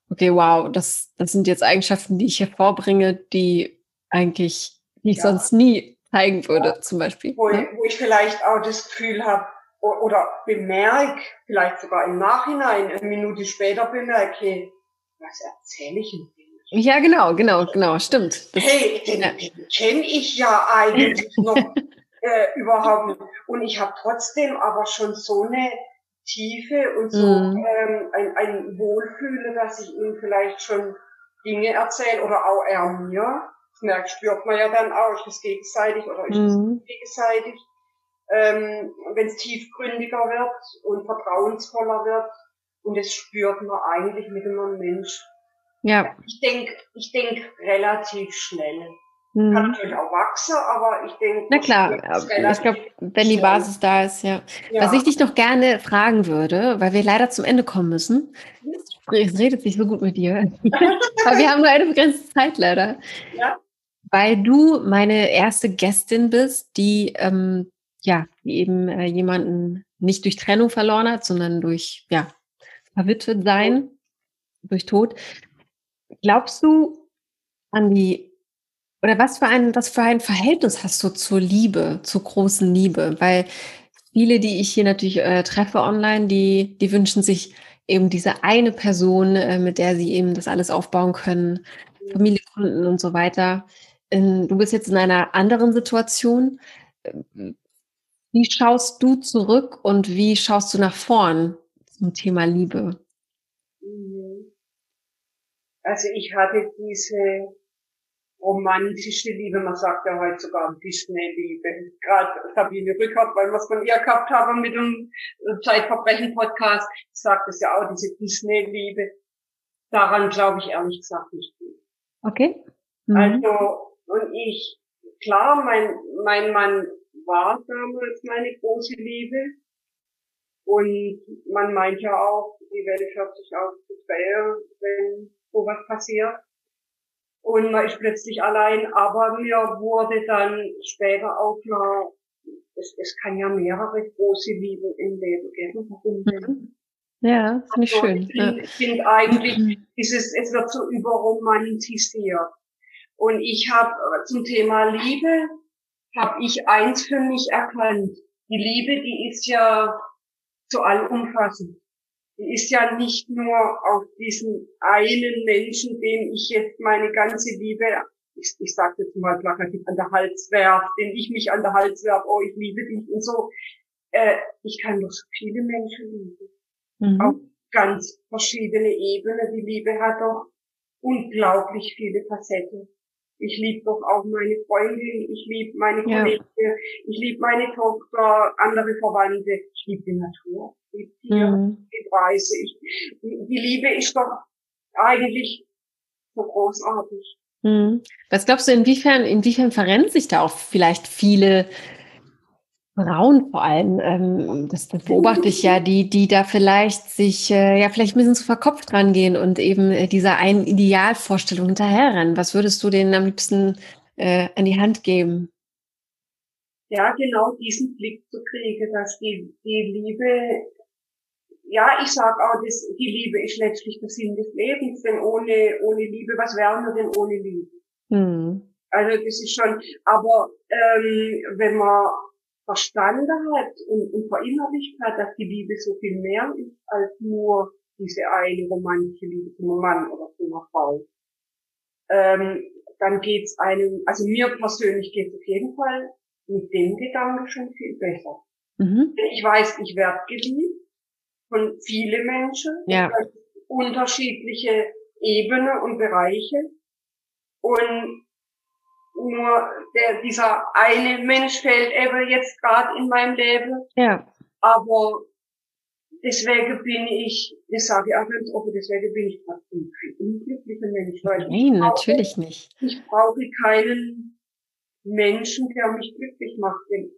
okay, wow, das, das sind jetzt Eigenschaften, die ich hervorbringe, die eigentlich, die ich ja. sonst nie zeigen würde, ja. zum Beispiel. Wo, ne? wo ich vielleicht auch das Gefühl habe, oder bemerke, vielleicht sogar im Nachhinein, eine Minute später bemerke, was erzähle ich denn? Ja, genau, genau, genau, stimmt. Das, hey, den, ja. kenne ich ja eigentlich noch äh, überhaupt nicht. Und ich habe trotzdem aber schon so eine Tiefe und so mm. ähm, ein, ein Wohlfühle, dass ich ihm vielleicht schon Dinge erzähle oder auch er mir. Das merkt, spürt man ja dann auch, ist das gegenseitig oder ist das mm. gegenseitig. Ähm, Wenn es tiefgründiger wird und vertrauensvoller wird und das spürt man eigentlich mit einem Mensch ja. Ich denke ich denk relativ schnell. Mhm. Kann natürlich auch wachsen, aber ich denke. Na klar, ich glaube, wenn die Basis da ist, ja. ja. Was ich dich noch gerne fragen würde, weil wir leider zum Ende kommen müssen. Es redet sich so gut mit dir. aber wir haben nur eine begrenzte Zeit leider. Ja. Weil du meine erste Gästin bist, die ähm, ja, die eben äh, jemanden nicht durch Trennung verloren hat, sondern durch ja, verwitwet sein, durch Tod. Glaubst du an die, oder was für ein, was für ein Verhältnis hast du zur Liebe, zur großen Liebe? Weil viele, die ich hier natürlich äh, treffe online, die, die wünschen sich eben diese eine Person, äh, mit der sie eben das alles aufbauen können, Familie gründen und so weiter. In, du bist jetzt in einer anderen Situation. Wie schaust du zurück und wie schaust du nach vorn zum Thema Liebe? Mhm. Also ich hatte diese romantische Liebe, man sagt ja heute sogar Disney-Liebe. Gerade Sabine Rückert, weil wir es von ihr gehabt haben mit dem Zeitverbrechen-Podcast, sagt es ja auch, diese Disney-Liebe. Daran glaube ich ehrlich gesagt nicht. Okay. Mhm. Also, und ich, klar, mein, mein Mann war damals meine große Liebe. Und man meint ja auch, die Welt hört sich auf zu quälen, wenn sowas passiert und man ist plötzlich allein. Aber mir wurde dann später auch klar, es, es kann ja mehrere große Lieben im Leben geben. Warum denn? Mhm. Ja, finde ich also, schön. Ich finde ja. find eigentlich, mhm. dieses, es wird so überromantisiert. Und ich habe zum Thema Liebe, habe ich eins für mich erkannt. Die Liebe, die ist ja so allumfassend die ist ja nicht nur auf diesen einen Menschen, dem ich jetzt meine ganze Liebe, ich, ich sage jetzt mal plakativ, an der Hals werf, den ich mich an der Hals werf, oh, ich liebe dich und so. Äh, ich kann doch so viele Menschen lieben. Mhm. Auf ganz verschiedene Ebenen. Die Liebe hat doch unglaublich viele Facetten. Ich liebe doch auch meine Freundin, ich liebe meine Kollegin, ja. ich liebe meine Tochter, andere Verwandte, ich liebe die Natur die Tiere, mhm. die Preise. Ich, die, die Liebe ist doch eigentlich so großartig. Mhm. Was glaubst du, inwiefern, inwiefern verrennen sich da auch vielleicht viele Frauen vor allem, ähm, das, das beobachte ich ja, die, die da vielleicht sich, äh, ja, vielleicht ein bisschen zu verkopft rangehen und eben äh, dieser einen Idealvorstellung hinterherrennen. Was würdest du denen am liebsten äh, an die Hand geben? Ja, genau diesen Blick zu kriegen, dass die, die Liebe ja, ich sag auch, das, die Liebe ist letztlich der Sinn des Lebens, denn ohne, ohne Liebe, was wären wir denn ohne Liebe? Mhm. Also das ist schon, aber ähm, wenn man verstanden hat und, und verinnerlicht hat, dass die Liebe so viel mehr ist als nur diese eine romantische Liebe zum Mann oder zu einer Frau, ähm, dann geht's einem, also mir persönlich geht's auf jeden Fall mit dem Gedanken schon viel besser. Mhm. Ich weiß, ich werde geliebt von viele Menschen, ja. unterschiedliche Ebenen und Bereiche. Und nur der, dieser eine Mensch fällt eben jetzt gerade in meinem Leben. Ja. Aber deswegen bin ich, das sage ich auch ganz offen, deswegen bin ich trotzdem ein unglücklicher Mensch. Weil Nein, brauche, natürlich nicht. Ich brauche keinen Menschen, der mich glücklich macht. Denn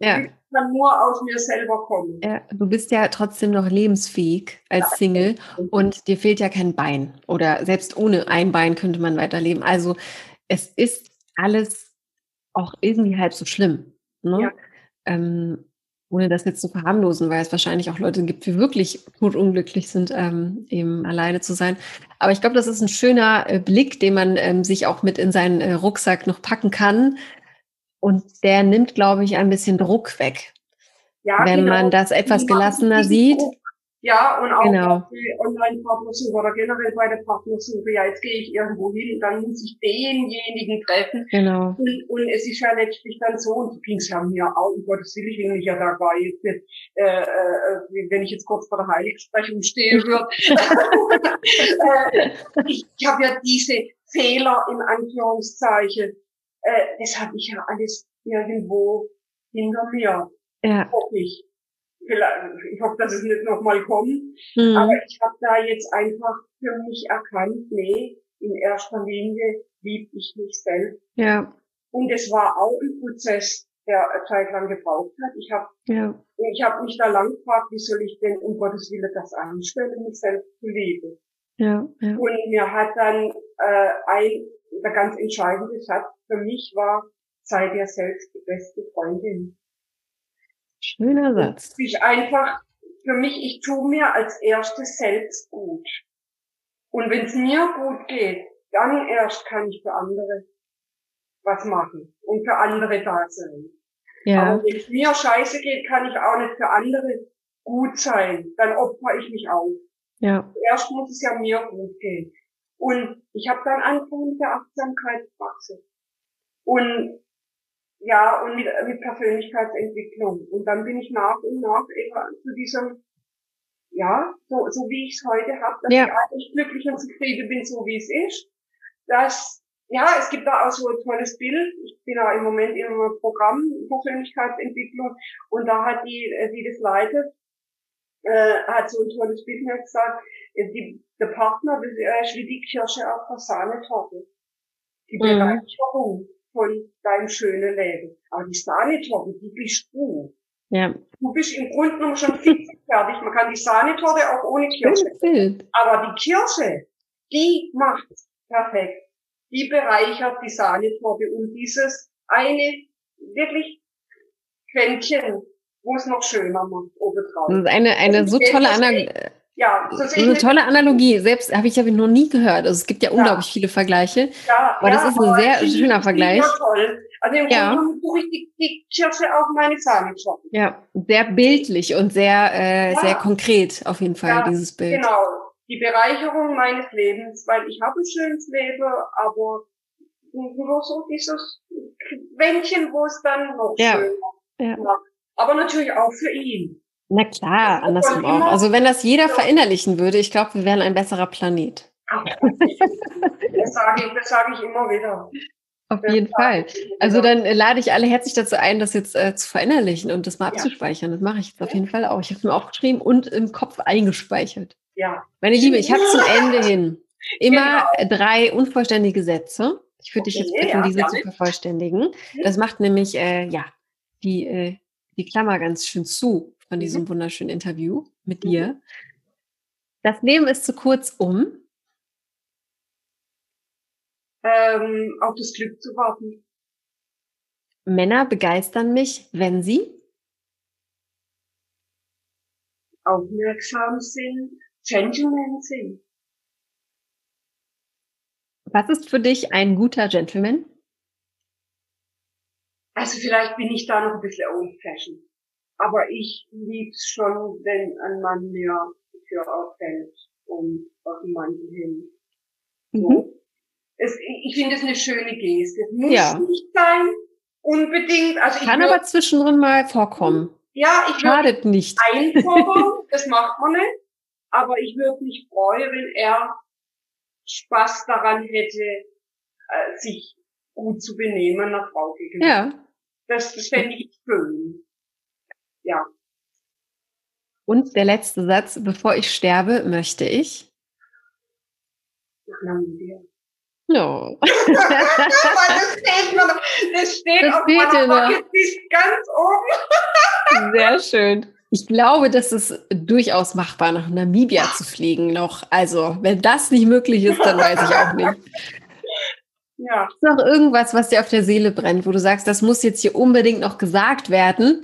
ja. Ich kann nur aus mir selber kommen. Ja, du bist ja trotzdem noch lebensfähig als Single und dir fehlt ja kein Bein. Oder selbst ohne ein Bein könnte man weiterleben. Also es ist alles auch irgendwie halb so schlimm. Ne? Ja. Ähm, ohne das jetzt zu verharmlosen, weil es wahrscheinlich auch Leute gibt, die wirklich gut unglücklich sind, ähm, eben alleine zu sein. Aber ich glaube, das ist ein schöner äh, Blick, den man ähm, sich auch mit in seinen äh, Rucksack noch packen kann, und der nimmt, glaube ich, ein bisschen Druck weg. Ja, wenn genau. man das etwas gelassener sieht. Ja, und auch genau. die Online-Partnersuche oder generell bei der Partnersuche, ja, jetzt gehe ich irgendwo hin, dann muss ich denjenigen treffen. Genau. Und, und es ist ja letztlich dann so, und so ging es ja mir auch, um Gottes Willen, ich will mich ja dabei jetzt nicht, äh, äh, wenn ich jetzt kurz vor der Heiligsprechung stehen würde. äh, ich ich habe ja diese Fehler in Anführungszeichen äh, das habe ich ja alles irgendwo hinter mir. Ja. Hoffe ich. Ich hoffe, dass es nicht nochmal kommt. Mhm. Aber ich habe da jetzt einfach für mich erkannt, nee, in erster Linie lieb ich mich selbst. Ja. Und es war auch ein Prozess, der eine Zeit lang gebraucht hat. Ich habe ja. ich hab mich da lang gefragt, wie soll ich denn um Gottes Willen das anstellen, mich selbst zu lieben. Ja, ja. Und mir hat dann äh, ein der ganz entscheidende Satz für mich war, sei dir selbst die beste Freundin. Schöner Satz. Ich einfach, für mich, ich tue mir als erstes selbst gut. Und wenn es mir gut geht, dann erst kann ich für andere was machen und für andere da sein. Ja. Aber wenn es mir scheiße geht, kann ich auch nicht für andere gut sein. Dann opfer ich mich auf. Ja. Erst muss es ja mir gut gehen. Und ich habe dann angefangen mit der Achtsamkeitspraxis. Und ja, und mit, mit Persönlichkeitsentwicklung. Und dann bin ich nach und nach eben zu diesem, ja, so, so wie ich es heute habe, dass ja. ich eigentlich glücklich und zufrieden bin, so wie es ist. Dass ja, es gibt da auch so ein tolles Bild. Ich bin ja im Moment in einem Programm Persönlichkeitsentwicklung und da hat die, äh, die das leitet, äh, hat so ein tolles Bild mir gesagt, äh, die, der Partner das ist wie die Kirsche auf der Sahnetorte. Die mhm. Bereicherung von deinem schönen Leben. Aber die Sahnetorte, die bist du. Ja. Du bist im Grunde genommen schon fix fertig. Man kann die Sahnetorte auch ohne Kirsche. Aber die Kirsche, die macht's perfekt die bereichert die Sahnetorte und dieses eine wirklich Quäntchen, wo es noch schöner macht obendrauf. Das ist eine, eine so tolle Analogie. Ja, so eine tolle Analogie. Selbst habe ich ja noch nie gehört. Also es gibt ja, ja. unglaublich viele Vergleiche. Ja, aber ja, das ist ein sehr schöner Vergleich. Toll. Also im ja. Grunde ich die, die Kirsche auf meine Sahnetorte. Ja, sehr bildlich und sehr, äh, sehr konkret auf jeden Fall, dieses Bild. Genau die Bereicherung meines Lebens, weil ich habe ein schönes Leben, aber nur so dieses Quäntchen, wo es dann noch ja. schöner ja. macht. Aber natürlich auch für ihn. Na klar, andersrum auch. Also wenn das jeder verinnerlichen würde, ich glaube, wir wären ein besserer Planet. das sage ich, das sage ich immer wieder. Auf jeden Fall. Also dann lade ich alle herzlich dazu ein, das jetzt äh, zu verinnerlichen und das mal abzuspeichern. Das mache ich jetzt auf jeden Fall auch. Ich habe es mir aufgeschrieben und im Kopf eingespeichert. Ja. Meine Liebe, ich habe zum Ende hin immer genau. drei unvollständige Sätze. Ich würde okay, dich jetzt bitten, ja, diese zu vervollständigen. Das macht nämlich äh, ja die, äh, die Klammer ganz schön zu von mhm. diesem wunderschönen Interview mit mhm. dir. Das Leben ist zu kurz, um ähm, auf das Glück zu warten. Männer begeistern mich, wenn sie aufmerksam sind, Gentlemen sind. Was ist für dich ein guter Gentleman? Also vielleicht bin ich da noch ein bisschen old-fashioned. Aber ich lieb's schon, wenn ein Mann mir die Tür aufhält und auf den Mantel hin. Mhm es, ich finde es eine schöne Geste. Es muss ja. nicht sein, unbedingt. Also Kann aber zwischendrin mal vorkommen. Ja, ich Schadet nicht. Einfordern, das macht man nicht. Aber ich würde mich freuen, wenn er Spaß daran hätte, äh, sich gut zu benehmen einer Frau gegenüber. Ja. Das, das fände ich schön. Ja. Und der letzte Satz, bevor ich sterbe, möchte ich. Nach Namibia. No. das steht, noch, das steht das auf meiner Bucketlist ganz oben. Sehr schön. Ich glaube, das ist durchaus machbar, nach Namibia zu fliegen noch. Also, wenn das nicht möglich ist, dann weiß ich auch nicht. Ja. Ist noch irgendwas, was dir auf der Seele brennt, wo du sagst, das muss jetzt hier unbedingt noch gesagt werden,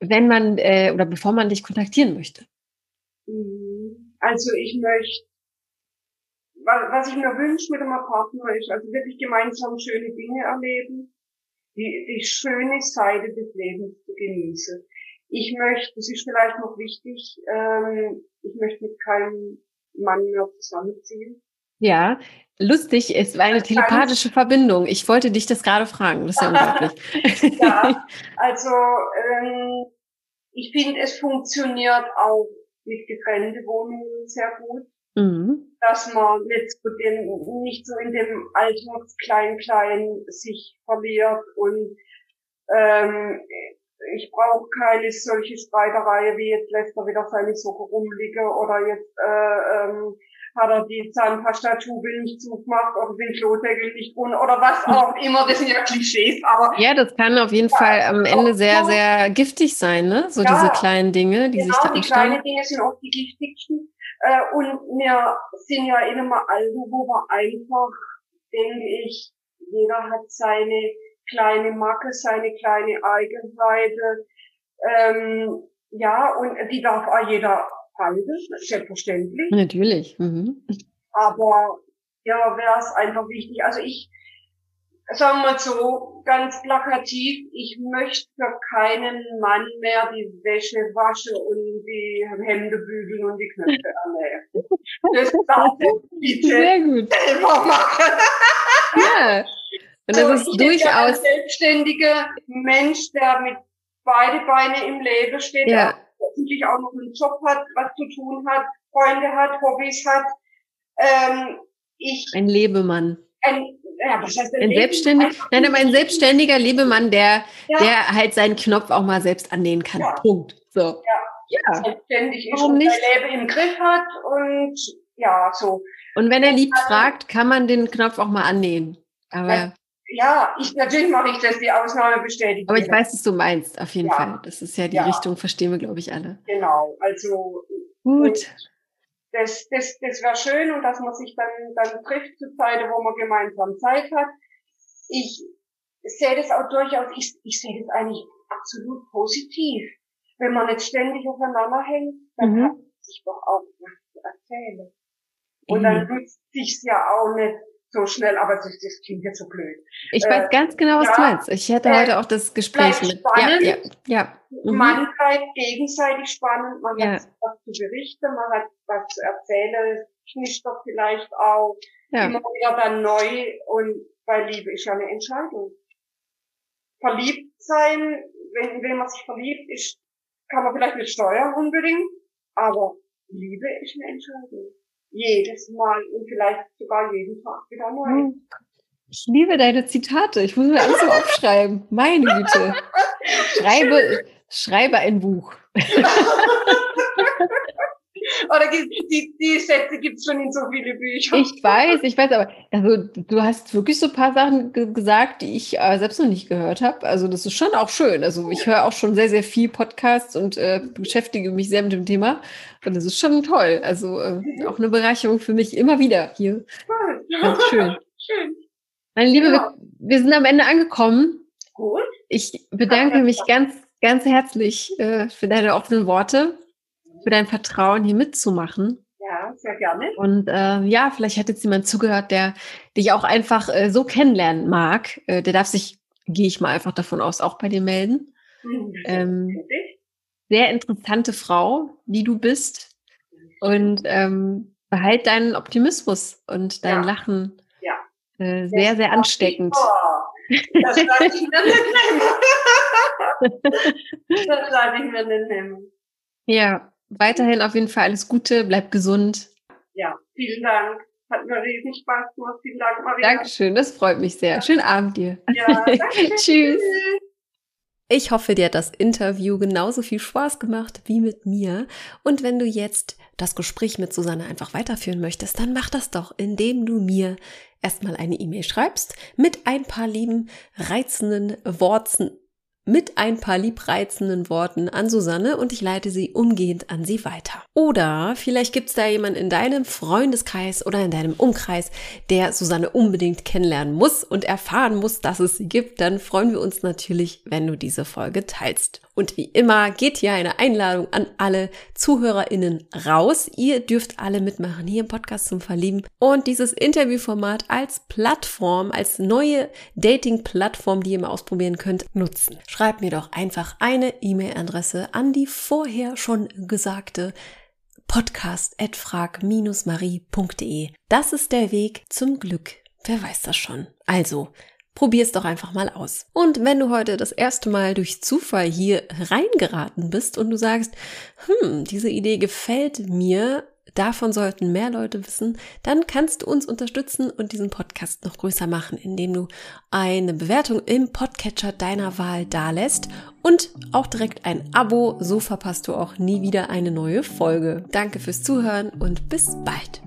wenn man äh, oder bevor man dich kontaktieren möchte? Mhm. Also ich möchte was ich mir wünsche mit einem Partner ist, also wirklich gemeinsam schöne Dinge erleben, die, die schöne Seite des Lebens zu genießen. Ich möchte, das ist vielleicht noch wichtig, ähm, ich möchte mit keinem Mann mehr zusammenziehen. Ja, lustig, es war eine telepathische Verbindung. Ich wollte dich das gerade fragen, das ist ja unglaublich. ja, also ähm, ich finde, es funktioniert auch mit getrennten Wohnungen sehr gut. Mhm. Dass man nicht so, den, nicht so in dem Alltagsklein-Klein sich verliert und ähm, ich brauche keine solche Streiterei, wie jetzt lässt er wieder seine Socke rumliegen oder jetzt äh, ähm, hat er die Zahnpastatube nicht zugemacht oder den Klodeckel nicht un oder was auch immer. Das sind ja Klischees, aber. Ja, das kann auf jeden ja, Fall am Ende sehr, sehr giftig sein, ne? So ja, diese kleinen Dinge, die genau, sich da die kleinen Dinge sind auch die giftigsten. Äh, und wir sind ja in einem Alter, wo wir einfach, denke ich, jeder hat seine kleine Macke, seine kleine Eigenseite. Ähm, ja, und die darf auch jeder halten, selbstverständlich. Natürlich. Mhm. Aber ja, wäre es einfach wichtig. Also ich sagen wir mal so, ganz plakativ, ich möchte für keinen Mann mehr die Wäsche waschen und die Hemde bügeln und die Knöpfe annähen. Das darf ich bitte Sehr gut. selber machen. Ja. Und das so, ist durchaus. Ein selbstständiger Mensch, der mit beide Beine im Leben steht, ja. Der hoffentlich auch noch einen Job hat, was zu tun hat, Freunde hat, Hobbys hat. Ähm, ich, ein Lebemann ein, ja, was heißt ein selbstständiger, nein, aber ein selbstständiger Lebemann, der, ja. der halt seinen Knopf auch mal selbst annähen kann. Ja. Punkt. So. Ja. ja. Selbstständig ist und sein Leben im Griff hat und ja, so. Und wenn er lieb also, fragt, kann man den Knopf auch mal annähen. Aber ja, ich natürlich mache ich das, die Ausnahme bestätigt. Aber ich weiß, was du meinst, auf jeden ja. Fall. Das ist ja die ja. Richtung, verstehen wir, glaube ich, alle. Genau, also gut. Das, das, das wäre schön und dass man sich dann, dann trifft zu Zeiten, wo man gemeinsam Zeit hat. Ich sehe das auch durchaus, ich, ich sehe das eigentlich absolut positiv. Wenn man nicht ständig aufeinander hängt, dann mhm. kann man sich doch auch was zu erzählen. Und mhm. dann nutzt sich's ja auch nicht so schnell, aber das, das klingt jetzt so blöd. Ich äh, weiß ganz genau, was ja, du meinst. Ich hatte äh, heute auch das Gespräch mit. Spannend, ja, ja, ja. Mhm. Man bleibt gegenseitig spannend, man ja. hat was zu berichten, man hat was zu erzählen, doch vielleicht auch ja. immer wieder dann neu und weil Liebe ist ja eine Entscheidung. Verliebt sein, wenn, wenn man sich verliebt ist, kann man vielleicht nicht steuern unbedingt, aber Liebe ist eine Entscheidung jedes Mal und vielleicht sogar jeden Tag wieder neu. Hm. Ich liebe deine Zitate. Ich muss mir alles so aufschreiben. Meine Güte. Schreibe, schreibe ein Buch. Oder die, die, die Sätze gibt es schon in so viele Bücher. Ich weiß, ich weiß, aber also, du hast wirklich so ein paar Sachen gesagt, die ich äh, selbst noch nicht gehört habe. Also das ist schon auch schön. Also ich höre auch schon sehr, sehr viel Podcasts und äh, beschäftige mich sehr mit dem Thema. Und das ist schon toll. Also äh, auch eine Bereicherung für mich immer wieder hier. Ganz schön. schön. Meine Liebe, ja. wir, wir, sind am Ende angekommen. Gut. Ich bedanke mich ganz, ganz herzlich äh, für deine offenen Worte für dein Vertrauen, hier mitzumachen. Ja, sehr gerne. Und äh, ja, vielleicht hat jetzt jemand zugehört, der dich auch einfach äh, so kennenlernen mag. Äh, der darf sich, gehe ich mal einfach davon aus, auch bei dir melden. Mhm. Ähm, sehr interessante Frau, die du bist. Und ähm, behalt deinen Optimismus und dein ja. Lachen. Ja. Äh, sehr, sehr ansteckend. Das lasse ich mir nicht nehmen. das lasse ich mir nicht nehmen. Ja, weiterhin auf jeden Fall alles Gute, bleib gesund. Ja, vielen Dank. Hat mir riesen Spaß gemacht. Vielen Dank, Maria. Dankeschön, das freut mich sehr. Schönen Abend dir. Ja, Tschüss. Ich hoffe, dir hat das Interview genauso viel Spaß gemacht wie mit mir. Und wenn du jetzt das Gespräch mit Susanne einfach weiterführen möchtest, dann mach das doch, indem du mir erstmal eine E-Mail schreibst mit ein paar lieben, reizenden Worten, mit ein paar liebreizenden Worten an Susanne und ich leite sie umgehend an sie weiter. Oder vielleicht gibt es da jemanden in deinem Freundeskreis oder in deinem Umkreis, der Susanne unbedingt kennenlernen muss und erfahren muss, dass es sie gibt. Dann freuen wir uns natürlich, wenn du diese Folge teilst. Und wie immer geht hier eine Einladung an alle ZuhörerInnen raus. Ihr dürft alle mitmachen hier im Podcast zum Verlieben und dieses Interviewformat als Plattform, als neue Dating-Plattform, die ihr mal ausprobieren könnt, nutzen. Schreibt mir doch einfach eine E-Mail-Adresse an die vorher schon gesagte podcast.frag-marie.de. Das ist der Weg zum Glück. Wer weiß das schon? Also, Probier's doch einfach mal aus. Und wenn du heute das erste Mal durch Zufall hier reingeraten bist und du sagst, hm, diese Idee gefällt mir, davon sollten mehr Leute wissen, dann kannst du uns unterstützen und diesen Podcast noch größer machen, indem du eine Bewertung im Podcatcher deiner Wahl dalässt und auch direkt ein Abo, so verpasst du auch nie wieder eine neue Folge. Danke fürs Zuhören und bis bald.